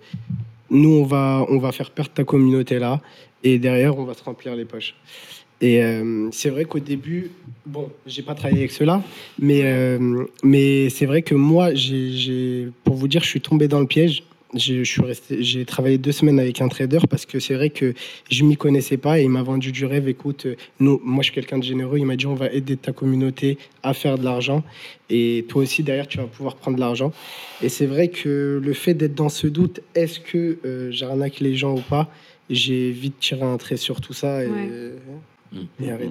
nous, on va, on va faire perdre ta communauté là, et derrière, on va se remplir les poches. Et euh, c'est vrai qu'au début, bon, j'ai pas travaillé avec cela, mais, euh, mais c'est vrai que moi, j'ai- pour vous dire, je suis tombé dans le piège. J'ai, travaillé deux semaines avec un trader parce que c'est vrai que je m'y connaissais pas et il m'a vendu du rêve. Écoute, euh, nous, moi, je suis quelqu'un de généreux. Il m'a dit, on va aider ta communauté à faire de l'argent et toi aussi, derrière, tu vas pouvoir prendre de l'argent. Et c'est vrai que le fait d'être dans ce doute, est-ce que euh, j'arnaque les gens ou pas J'ai vite tiré un trait sur tout ça et, et arrêté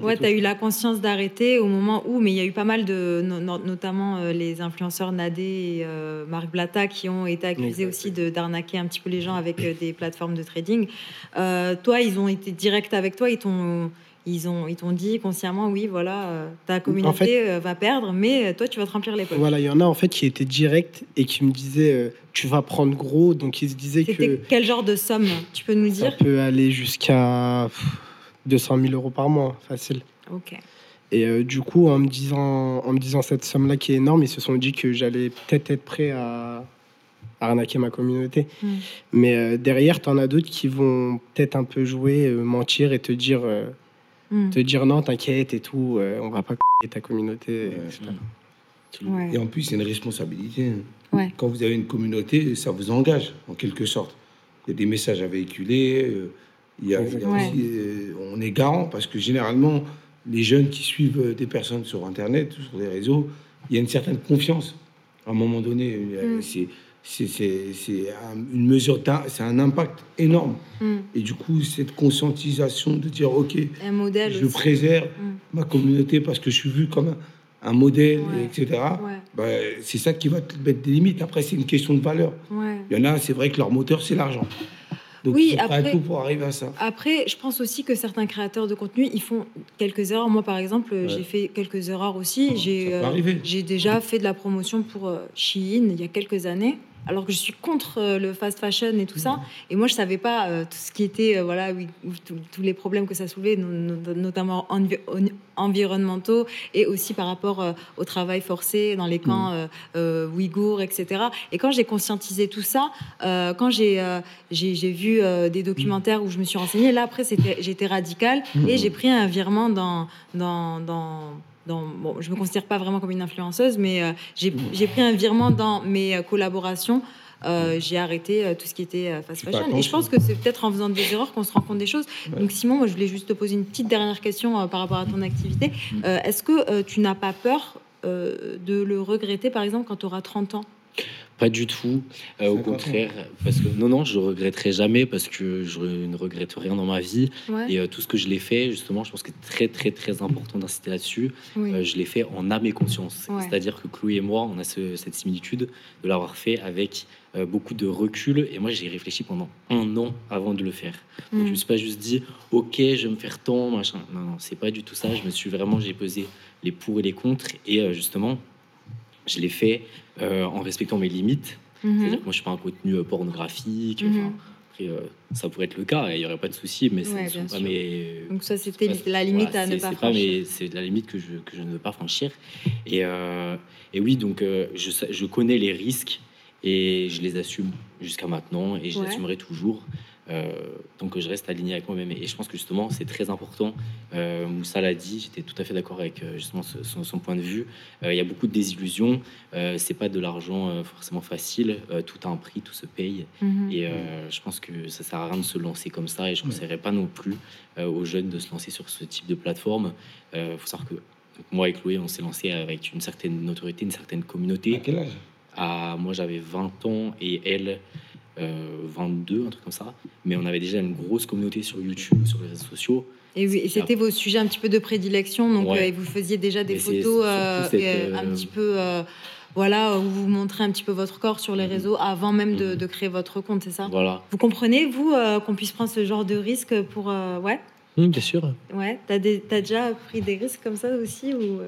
Ouais, tu as eu la conscience d'arrêter au moment où, mais il y a eu pas mal de, no- no- notamment euh, les influenceurs Nadé et euh, Marc Blata qui ont été accusés aussi de d'arnaquer un petit peu les gens avec euh, des plateformes de trading. Toi, ils ont été directs avec toi, ils t'ont ils ont ils t'ont dit consciemment oui voilà ta communauté fait- va perdre mais toi tu vas te remplir les poches. Voilà, il y en a en fait qui étaient directs et qui me disaient euh, tu vas prendre gros. Donc ils se disaient que quel genre de somme tu peux nous ça dire? peut aller jusqu'à 200 000 euros par mois, facile. Ok. Et euh, du coup, en me disant, en me disant cette somme-là qui est énorme, ils se sont dit que j'allais peut-être être prêt à, à arnaquer ma communauté. Mm. Mais euh, derrière, tu en as d'autres qui vont peut-être un peu jouer, euh, mentir et te dire euh, Mm. Te dire non, t'inquiète et tout, euh, on va pas ta communauté. etc. Ouais. Et en plus, c'est une responsabilité. hein. Ouais. Quand vous avez une communauté, ça vous engage, en quelque sorte. Il y a des messages à véhiculer. Euh, il y a, il y a Ouais. aussi, on est garant, parce que généralement, les jeunes qui suivent euh, des personnes sur Internet, sur les réseaux, il y a une certaine confiance. À un moment donné, euh, Mm. c'est c'est- c'est- c'est un- une mesure, c'est un impact énorme. Mm. Et du coup, cette conscientisation de dire, OK, Un modèle je aussi. préserve Mm. ma communauté parce que je suis vu comme un, un modèle, Ouais. etc. Ouais. Bah, c'est ça qui va te mettre des limites. Après, c'est une question de valeur. Ouais. Il y en a, c'est vrai que leur moteur, c'est l'argent. Donc, Oui, après- tout pour arriver à ça. Après, je pense aussi que certains créateurs de contenu, ils font quelques erreurs. Moi, par exemple, j'ai fait quelques erreurs aussi. J'ai euh, j'ai déjà fait de la promotion pour euh, Shein il y a quelques années. Alors que je suis contre euh, le fast fashion et tout ça, et moi je savais pas euh, tout ce qui était euh, voilà oui, tous- les problèmes que ça soulevait, no- no- notamment envi- on- environnementaux et aussi par rapport euh, au travail forcé dans les camps euh, ouïghours, etc. Et quand j'ai conscientisé tout ça, quand j'ai j'ai vu des documentaires où je me suis renseignée, là après j'étais radicale et j'ai pris un virement dans dans dans dans, bon, je me considère pas vraiment comme une influenceuse, mais euh, j'ai j'ai pris un virement dans mes euh, collaborations. Euh, j'ai arrêté euh, tout ce qui était fast fashion. Et je pense que c'est peut-être en faisant des erreurs qu'on se rend compte des choses. Donc Simon, moi je voulais juste te poser une petite dernière question par rapport à ton activité. Euh, Est-ce que tu n'as pas peur de le regretter, par exemple, quand tu auras 30 ans? Pas du tout. Euh, au 50 ans. contraire, parce que non, non, je regretterai jamais parce que je ne regrette rien dans ma vie. Ouais. Et euh, tout ce que je l'ai fait, justement, je pense que c'est très, très, très important d'insister là-dessus. Oui. Euh, je l'ai fait en âme et conscience. Ouais. C'est-à-dire que Chloé et moi, on a ce- cette similitude de l'avoir fait avec euh, beaucoup de recul. Et moi, j'ai réfléchi pendant un an avant de le faire. Donc, Mm. je me suis pas juste dit, ok, je vais me faire tant, machin. Non, non, c'est pas du tout ça. Je me suis vraiment, j'ai pesé les pour et les contre. Et euh, justement, je l'ai fait euh, en respectant mes limites. Mhm. C'est-à-dire que moi, je suis pas un contenu euh, pornographique. Mhm. Après, euh, ça pourrait être le cas, et il y aurait pas de souci, mais Ouais, pas mes. Donc ça, c'était la limite voilà, à ne pas franchir. mes- C'est la limite que je, que je ne veux pas franchir. Et, euh, et oui, donc je, je connais les risques et je les assume jusqu'à maintenant et je Ouais. les assumerai toujours. Euh, donc je reste aligné avec moi-même et je pense que justement c'est très important. Euh, Moussa l'a dit, j'étais tout à fait d'accord avec euh, justement ce- son, son point de vue. Euh, Il y a beaucoup de désillusions. Euh, c'est pas de l'argent euh, forcément facile. Euh, tout a un prix, tout se paye. Mhm. Et euh, je pense que ça sert à rien de se lancer comme ça. Et je ne conseillerais pas non plus euh, aux jeunes de se lancer sur ce type de plateforme. Il faut savoir que donc, moi et Chloé, on s'est lancé avec une certaine notoriété, une certaine communauté. À quel âge? À- moi, j'avais 20 ans et elle, 22, un truc comme ça. Mais on avait déjà une grosse communauté sur YouTube, sur les réseaux sociaux. Et oui, et c'était vos sujets un petit peu de prédilection, donc Ouais. euh, et vous faisiez déjà des Mais photos euh, cette, euh, un euh, petit peu, euh, voilà, où vous montrez un petit peu votre corps sur les Mhm. réseaux avant même de, de créer votre compte, c'est ça? Voilà. Vous comprenez, vous, euh, qu'on puisse prendre ce genre de risque pour, euh, ouais, bien sûr. ouais, t'as des- t'as déjà pris des risques comme ça aussi ou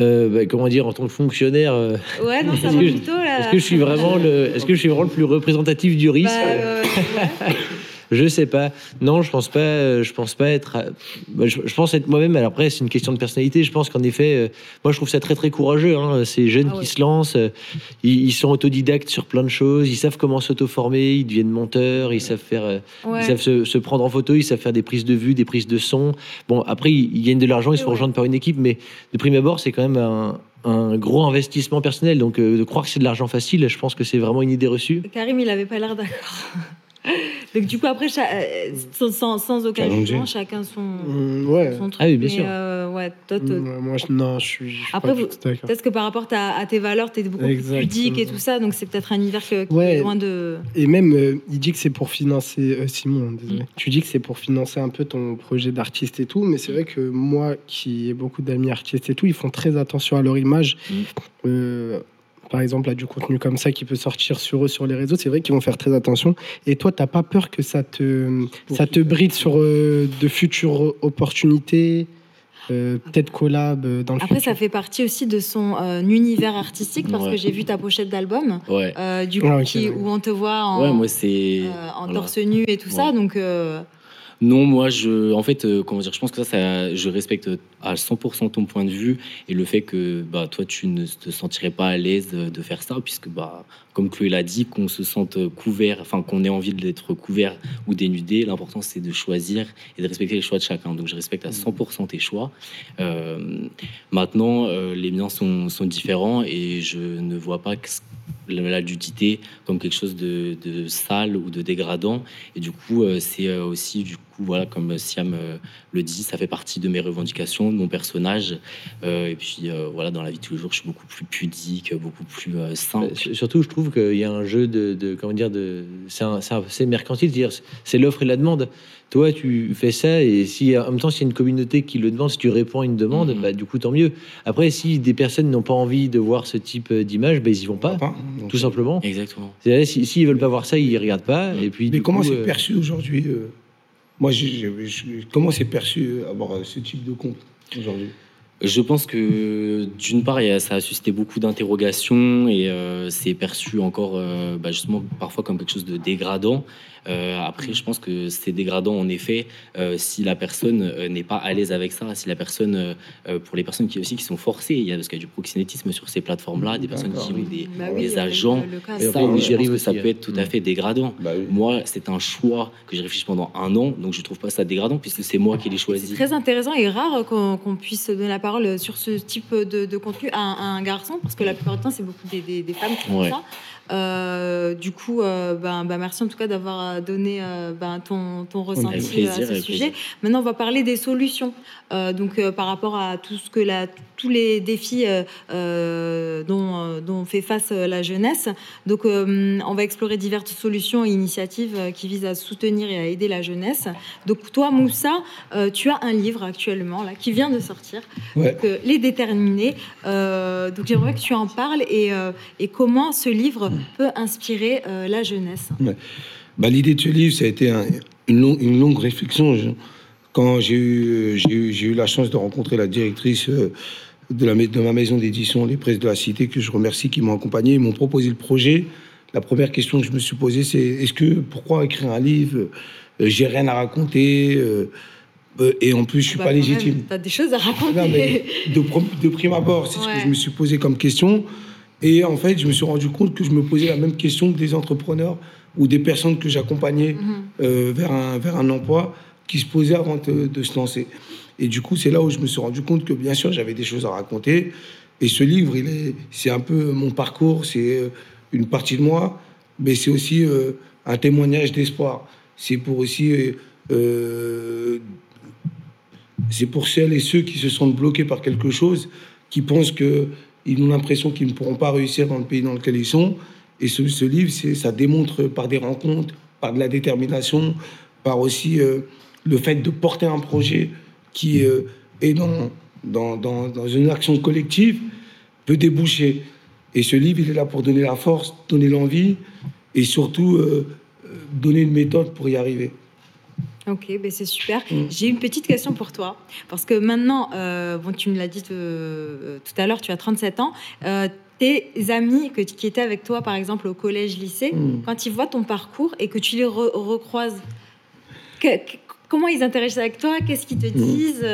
euh bah, comment dire, en tant que fonctionnaire, euh, Ouais, non, ça est-ce que plutôt là. est-ce que je suis vraiment le, est-ce que je suis vraiment le plus représentatif du risque? Bah, euh, ouais. Je sais pas. Non, je pense pas. euh, Je pense pas être. à- bah, je, je pense être moi-même. Alors après, c'est une question de personnalité. Je pense qu'en effet, euh, moi, je trouve ça très très courageux. Hein, ces jeunes Ah ouais. qui se lancent, euh, ils, ils sont autodidactes sur plein de choses. Ils savent comment s'auto-former. Ils deviennent monteurs. Ils savent faire. euh, Ouais. Ils savent se, se prendre en photo. Ils savent faire des prises de vue, des prises de son. Bon, après, ils, ils gagnent de l'argent. Ils se font rejoindre par une équipe, mais de prime abord, c'est quand même un un gros investissement personnel. Donc, euh, de croire que c'est de l'argent facile, je pense que c'est vraiment une idée reçue. Karim, il avait pas l'air d'accord. Donc du coup après, cha- euh, sans, sans, sans aucun jugement, chacun son, Mm, ouais. son truc. Ah oui, bien mais, sûr. euh, ouais, toi, Mm, moi, je, non, je suis, je Après. Peut-être que par rapport à, à tes valeurs, tu es beaucoup Exactement. plus pudique et tout ça, donc c'est peut-être un univers que- qui Ouais. est loin de. Et même, euh, il dit que c'est pour financer. euh, Simon, hein, Mm. désolé. Tu dis que c'est pour financer un peu ton projet d'artiste et tout, mais c'est vrai que moi, qui ai beaucoup d'amis artistes et tout, ils font très attention à leur image. Par exemple, là, du contenu comme ça qui peut sortir sur eux, sur les réseaux, c'est vrai qu'ils vont faire très attention. Et toi, t'as pas peur que ça te, ça te bride sur euh, de futures opportunités, euh, peut-être collab euh, dans le Après, futur? ça fait partie aussi de son euh, univers artistique parce Ouais. que j'ai vu ta pochette d'album, Ouais. euh, du coup, Ah, qui- ouais. où on te voit en, Ouais, moi, c'est. euh, en voilà. torse nu et tout ça, donc. Non, moi, je, en fait, euh, comment dire, je pense que ça, ça, je respecte à 100% ton point de vue et le fait que, bah, toi, tu ne te sentirais pas à l'aise de faire ça, puisque, bah, comme Chloé l'a dit, qu'on se sente couvert, enfin, qu'on ait envie d'être couvert ou dénudé, l'important, c'est de choisir et de respecter les choix de chacun. Donc, je respecte à 100% tes choix. Euh, maintenant, euh, les miens sont, sont différents et je ne vois pas que la nudité comme quelque chose de, de, sale ou de dégradant. Et du coup, c'est aussi, du coup, voilà, comme Siam euh, le dit, ça fait partie de mes revendications, de mon personnage. et puis, voilà, dans la vie de tous les jours, je suis beaucoup plus pudique, beaucoup plus simple. Surtout, je trouve qu'il y a un jeu de, de comment dire, de, c'est mercantile, dire c'est l'offre et la demande toi, tu fais ça, et si en même temps, s'il y a une communauté qui le demande, si tu réponds à une demande, mhm. bah, du coup, tant mieux. Après, si des personnes n'ont pas envie de voir ce type d'image, bah, ils y vont pas, tout simplement. Exactement. S'ils si, ne veulent pas voir ça, ils regardent pas. Et puis, Mais comment c'est euh, perçu aujourd'hui euh, Moi, comment c'est perçu avoir ce type de compte aujourd'hui? Je pense que d'une part, ça a suscité beaucoup d'interrogations et euh, c'est perçu encore bah, justement parfois comme quelque chose de dégradant. Euh, après, je pense que c'est dégradant en effet euh, si la personne euh, n'est pas à l'aise avec ça, si la personne, pour les personnes qui aussi qui sont forcées, il y a parce qu'il y a du proxénétisme sur ces plateformes-là, des personnes qui ont des, bah agents, ça, ça peut être tout à fait dégradant. Bah moi, c'est un choix que j'ai réfléchi pendant un an, donc je trouve pas ça dégradant puisque c'est moi qui l'ai choisi. C'est très intéressant et rare qu'on puisse donner la parole sur ce type de, contenu à un, garçon, parce que la plupart du temps, c'est beaucoup des, femmes qui font ça. Euh, du coup, euh, ben, ben, merci en tout cas d'avoir euh, donné ben, ton, ton ressenti à ce sujet. Maintenant, on va parler des solutions. donc, par rapport à tout ce que la, tous les défis dont, dont, fait face la jeunesse. Donc, on va explorer diverses solutions et initiatives qui visent à soutenir et à aider la jeunesse. Donc, toi, Moussa, tu as un livre actuellement là, qui vient de sortir, Les Déterminés. donc, j'aimerais que tu en parles et, et comment ce livre peut inspirer euh, la jeunesse bah, L'idée de ce livre, ça a été une, une, longue réflexion. quand j'ai eu, eu, eu, la chance de rencontrer la directrice euh, de, la, de ma maison d'édition, Les Presses de la Cité, que je remercie, qui m'ont accompagné, ils m'ont proposé le projet. La première question que je me suis posée, c'est est-ce que pourquoi écrire un livre euh, J'ai rien à raconter. et en plus, je suis bah, pas légitime. Tu as des choses à raconter. de, prime abord, c'est ce que je me suis posé comme question. Et en fait, je me suis rendu compte que je me posais la même question que des entrepreneurs ou des personnes que j'accompagnais mhm. euh, vers, un, vers un emploi qui se posaient avant de, se lancer. Et du coup, c'est là où je me suis rendu compte que, bien sûr, j'avais des choses à raconter. Et ce livre, il est, c'est un peu mon parcours, c'est euh, une partie de moi, mais c'est aussi euh, un témoignage d'espoir. C'est pour aussi, c'est pour celles et ceux qui se sentent bloqués par quelque chose, qui pensent que ils ont l'impression qu'ils ne pourront pas réussir dans le pays dans lequel ils sont. Et ce, livre, ça démontre par des rencontres, par de la détermination, par aussi euh, le fait de porter un projet qui euh, est dans, une action collective, peut déboucher. Et ce livre, il est là pour donner la force, donner l'envie et surtout euh, donner une méthode pour y arriver. Ok, ben c'est super. Mm. J'ai une petite question pour toi. Parce que maintenant, euh, bon, tu me l'as dit euh, tout à l'heure, tu as 37 ans. Euh, tes amis que, qui étaient avec toi, par exemple, au collège-lycée, mm. quand ils voient ton parcours et que tu les recroises, comment ils interagissent avec toi? Qu'est-ce qu'ils te mm. disent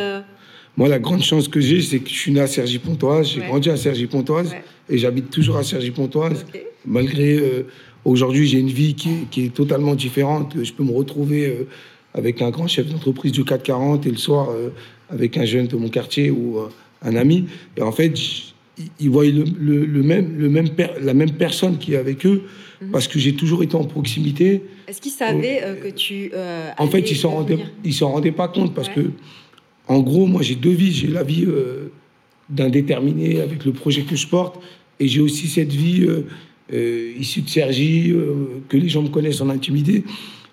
Moi, la grande chance que j'ai, c'est que je suis né à Cergy-Pontoise, j'ai grandi à Cergy-Pontoise et j'habite toujours à Cergy-Pontoise. Malgré aujourd'hui, j'ai une vie qui est, totalement différente. Je peux me retrouver avec un grand chef d'entreprise du 440 et le soir euh, avec un jeune de mon quartier ou euh, un ami. Et en fait, ils voient le, même, le même la même personne qui est avec eux mhm. parce que j'ai toujours été en proximité. Est-ce qu'ils savaient euh, que tu. en fait, ils s'en rendaient, ils s'en rendaient pas compte parce que, en gros, moi, j'ai deux vies. J'ai la vie d'un déterminé avec le projet que je porte et j'ai aussi cette vie issue de Sergi que les gens me connaissent en intimité.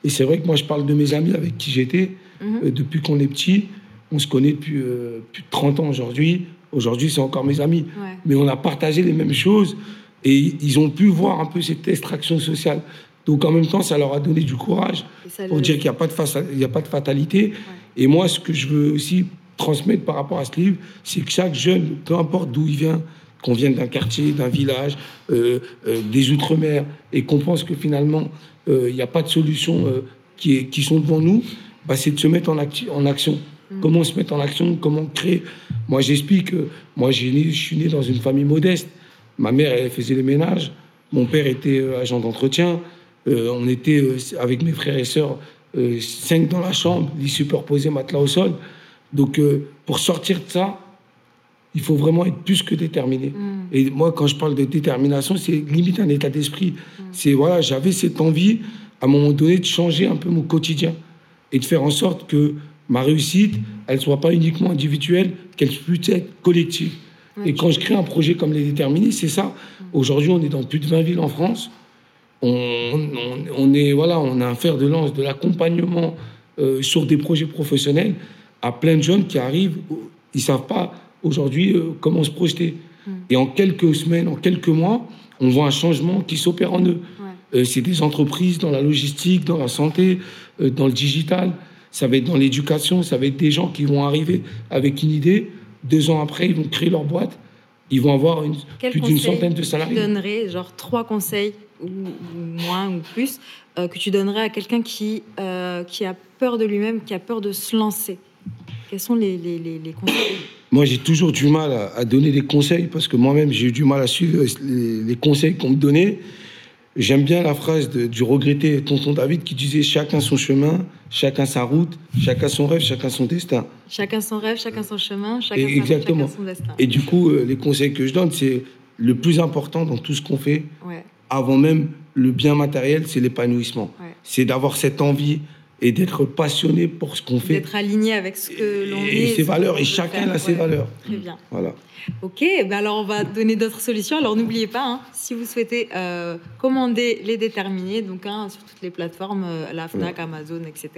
Et c'est vrai que moi, je parle de mes amis avec qui j'étais mhm. euh, depuis qu'on est petit. On se connaît depuis euh, plus de 30 ans aujourd'hui. Aujourd'hui, c'est encore mes amis. Mais on a partagé les mêmes choses et ils ont pu voir un peu cette extraction sociale. Donc en même temps, ça leur a donné du courage pour dire qu'il n'y a, pas de a pas de fatalité. Et moi, ce que je veux aussi transmettre par rapport à ce livre, c'est que chaque jeune, peu importe d'où il vient, qu'on vienne d'un quartier, d'un village, euh, des Outre-mer, et qu'on pense que finalement, il euh, n'y a pas de solution euh, qui, est, qui sont devant nous, bah, c'est de se mettre en, en action. Comment se mettre en action, comment créer? Moi, j'explique, euh, moi, j'ai né- je suis né dans une famille modeste. Ma mère, elle faisait les ménages. Mon père était euh, agent d'entretien. Euh, on était, euh, avec mes frères et sœurs, euh, cinq dans la chambre, lit superposé, matelas au sol. Donc, euh, pour sortir de ça, il faut vraiment être plus que déterminé. Et moi, quand je parle de détermination, c'est limite un état d'esprit. C'est voilà, j'avais cette envie, à un moment donné, de changer un peu mon quotidien et de faire en sorte que ma réussite, elle soit pas uniquement individuelle, qu'elle puisse être collective. et quand je crée un projet comme les déterminés, c'est ça. Aujourd'hui, on est dans plus de 20 villes en France. On, on- on est voilà, on a un fer de lance de l'accompagnement euh, sur des projets professionnels à plein de jeunes qui arrivent, ils savent pas aujourd'hui euh, comment se projeter. Et en quelques semaines, en quelques mois, on voit un changement qui s'opère en eux. Euh, c'est des entreprises dans la logistique, dans la santé, euh, dans le digital. Ça va être dans l'éducation. Ça va être des gens qui vont arriver avec une idée. Deux ans après, ils vont créer leur boîte. Ils vont avoir une- plus d'une centaine de Tu salariés. donnerais genre trois conseils ou, ou moins ou plus euh, que tu donnerais à quelqu'un qui qui a peur de lui-même, qui a peur de se lancer? Quels sont les, les, les, les conseils? Moi, j'ai toujours du mal à, à donner des conseils parce que moi-même, j'ai eu du mal à suivre les, les conseils qu'on me donnait. J'aime bien la phrase de- du regretté tonton David qui disait chacun son chemin, chacun sa route, chacun son rêve, chacun son destin. Chacun son rêve, chacun son chemin, chacun, Et sa exactement. chacun son destin. Et du coup, euh, les conseils que je donne, c'est le plus important dans tout ce qu'on fait, Ouais. avant même le bien matériel, c'est l'épanouissement. Ouais. C'est d'avoir cette envie et d'être passionné pour ce qu'on fait. D'être aligné avec ce que l'on est. Et ses valeurs, et chacun faire. a ses Ouais. valeurs. Très bien. Voilà. Ok, ben alors on va donner d'autres solutions. Alors n'oubliez pas, hein, si vous souhaitez euh, commander les déterminés, donc hein, sur toutes les plateformes, euh, la Fnac, Amazon, etc.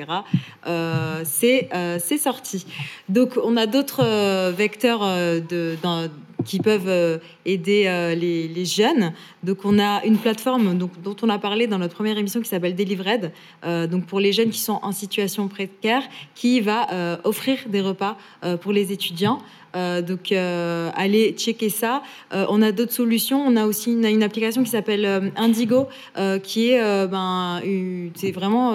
euh, c'est euh, c'est sorti. Donc on a d'autres euh, vecteurs de, dans- qui peuvent euh, aider euh, les, jeunes. Donc on a une plateforme dont on a parlé dans notre première émission qui s'appelle Delivered, euh, donc pour les jeunes qui sont en situation précaire, qui va offrir des repas pour les étudiants. Euh, donc, euh, allez checker ça. Euh, on a d'autres solutions. On a aussi une, application qui s'appelle Indigo, qui est, ben, vraiment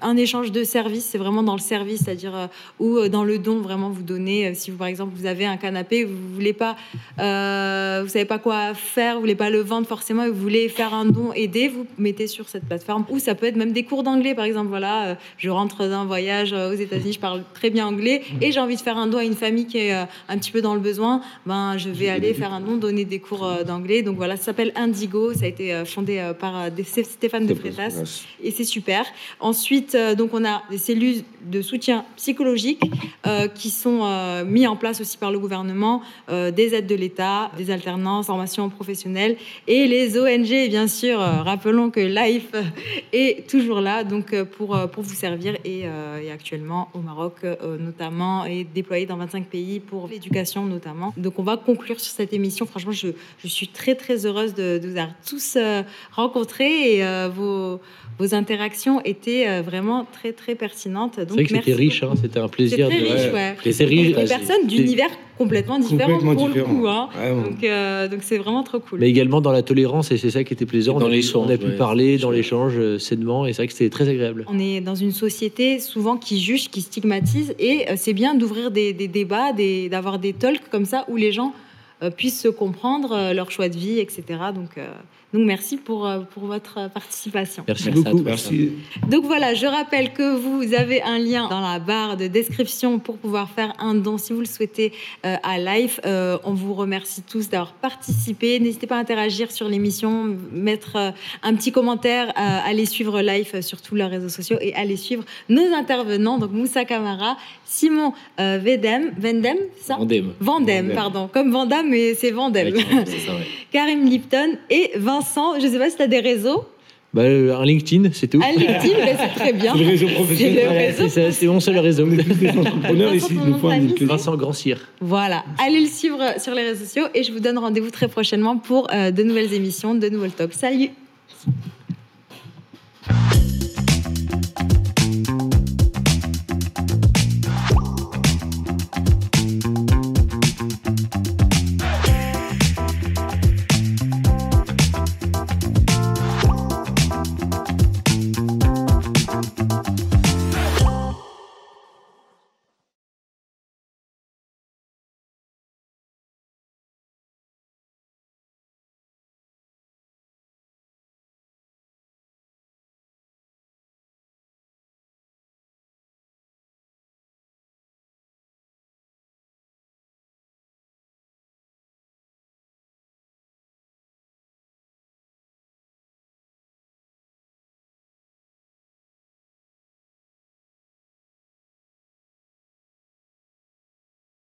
un échange de services. C'est vraiment dans le service, c'est-à-dire ou dans le don. Vraiment, vous donnez. si vous, par exemple, vous avez un canapé, vous voulez pas, vous savez pas quoi faire, vous voulez pas le vendre forcément, et vous voulez faire un don, aider, vous mettez sur cette plateforme. Ou ça peut être même des cours d'anglais, par exemple. Voilà, je rentre d'un voyage aux États-Unis, je parle très bien anglais, et j'ai envie de faire un don à une famille qui est un petit peu dans le besoin. Ben, je vais aller faire un don, donner des cours euh, d'anglais. Donc voilà, ça s'appelle Indigo. Ça a été euh, fondé euh, par Stéphane de Freitas et c'est super. Ensuite, donc on a des cellules de soutien psychologique euh, qui sont euh, mis en place aussi par le gouvernement, euh, des aides de l'État, des alternances, formations professionnelles et les ONG, bien sûr. Rappelons que Life est toujours là, donc pour pour vous servir et, et actuellement au Maroc notamment et déployé dans 25 pays pour l'éducation notamment. Donc on va conclure sur cette émission. Franchement, je, je suis très très heureuse de, de vous avoir tous euh, rencontrés et euh, vos vos interactions étaient euh, vraiment très très pertinentes. Donc C'est vrai que c'était riche, hein, c'était un plaisir. Très de- riche, ouais. Des personnes d'univers complètement différents Complètement pour le coup. hein. Donc euh, donc c'est vraiment trop cool. Mais également dans la tolérance, et c'est ça qui était plaisant. Dans on a pu- l'échange, On a pu ouais. parler dans l'échange euh, sainement, et c'est vrai que c'était très agréable. On est dans une société souvent qui juge, qui stigmatise, et euh, c'est bien d'ouvrir des, des débats, des- d'avoir des talks comme ça où les gens euh, puissent se comprendre, euh, leur choix de vie, etc. Donc, euh, donc merci pour, euh, pour votre participation. Merci, Merci à beaucoup. Merci. Donc voilà, je rappelle que vous avez un lien dans la barre de description pour pouvoir faire un don si vous le souhaitez euh, à Life. Euh, on vous remercie tous d'avoir participé. N'hésitez pas à interagir sur l'émission, mettre euh, un petit commentaire, euh, aller suivre Life sur tous leurs réseaux sociaux et aller suivre nos intervenants, donc Moussa Camara, Simon euh, Vedem, Vendem, ça Vendem. Vendem, Vendem. pardon, comme Vandam, mais c'est Vendem. Ouais, c'est ça, ouais. Karim Lipton et Vincent. Je ne sais pas si tu as des réseaux. Bah, euh, un LinkedIn, c'est tout. À LinkedIn, mais c'est très bien. C'est le réseau C'est professionnel. c'est mon seul réseau. Vincent, un. Vincent Grandcir. Voilà, allez le suivre sur les réseaux sociaux et je vous donne rendez-vous très prochainement pour euh, de nouvelles émissions, de nouveaux talks. Salut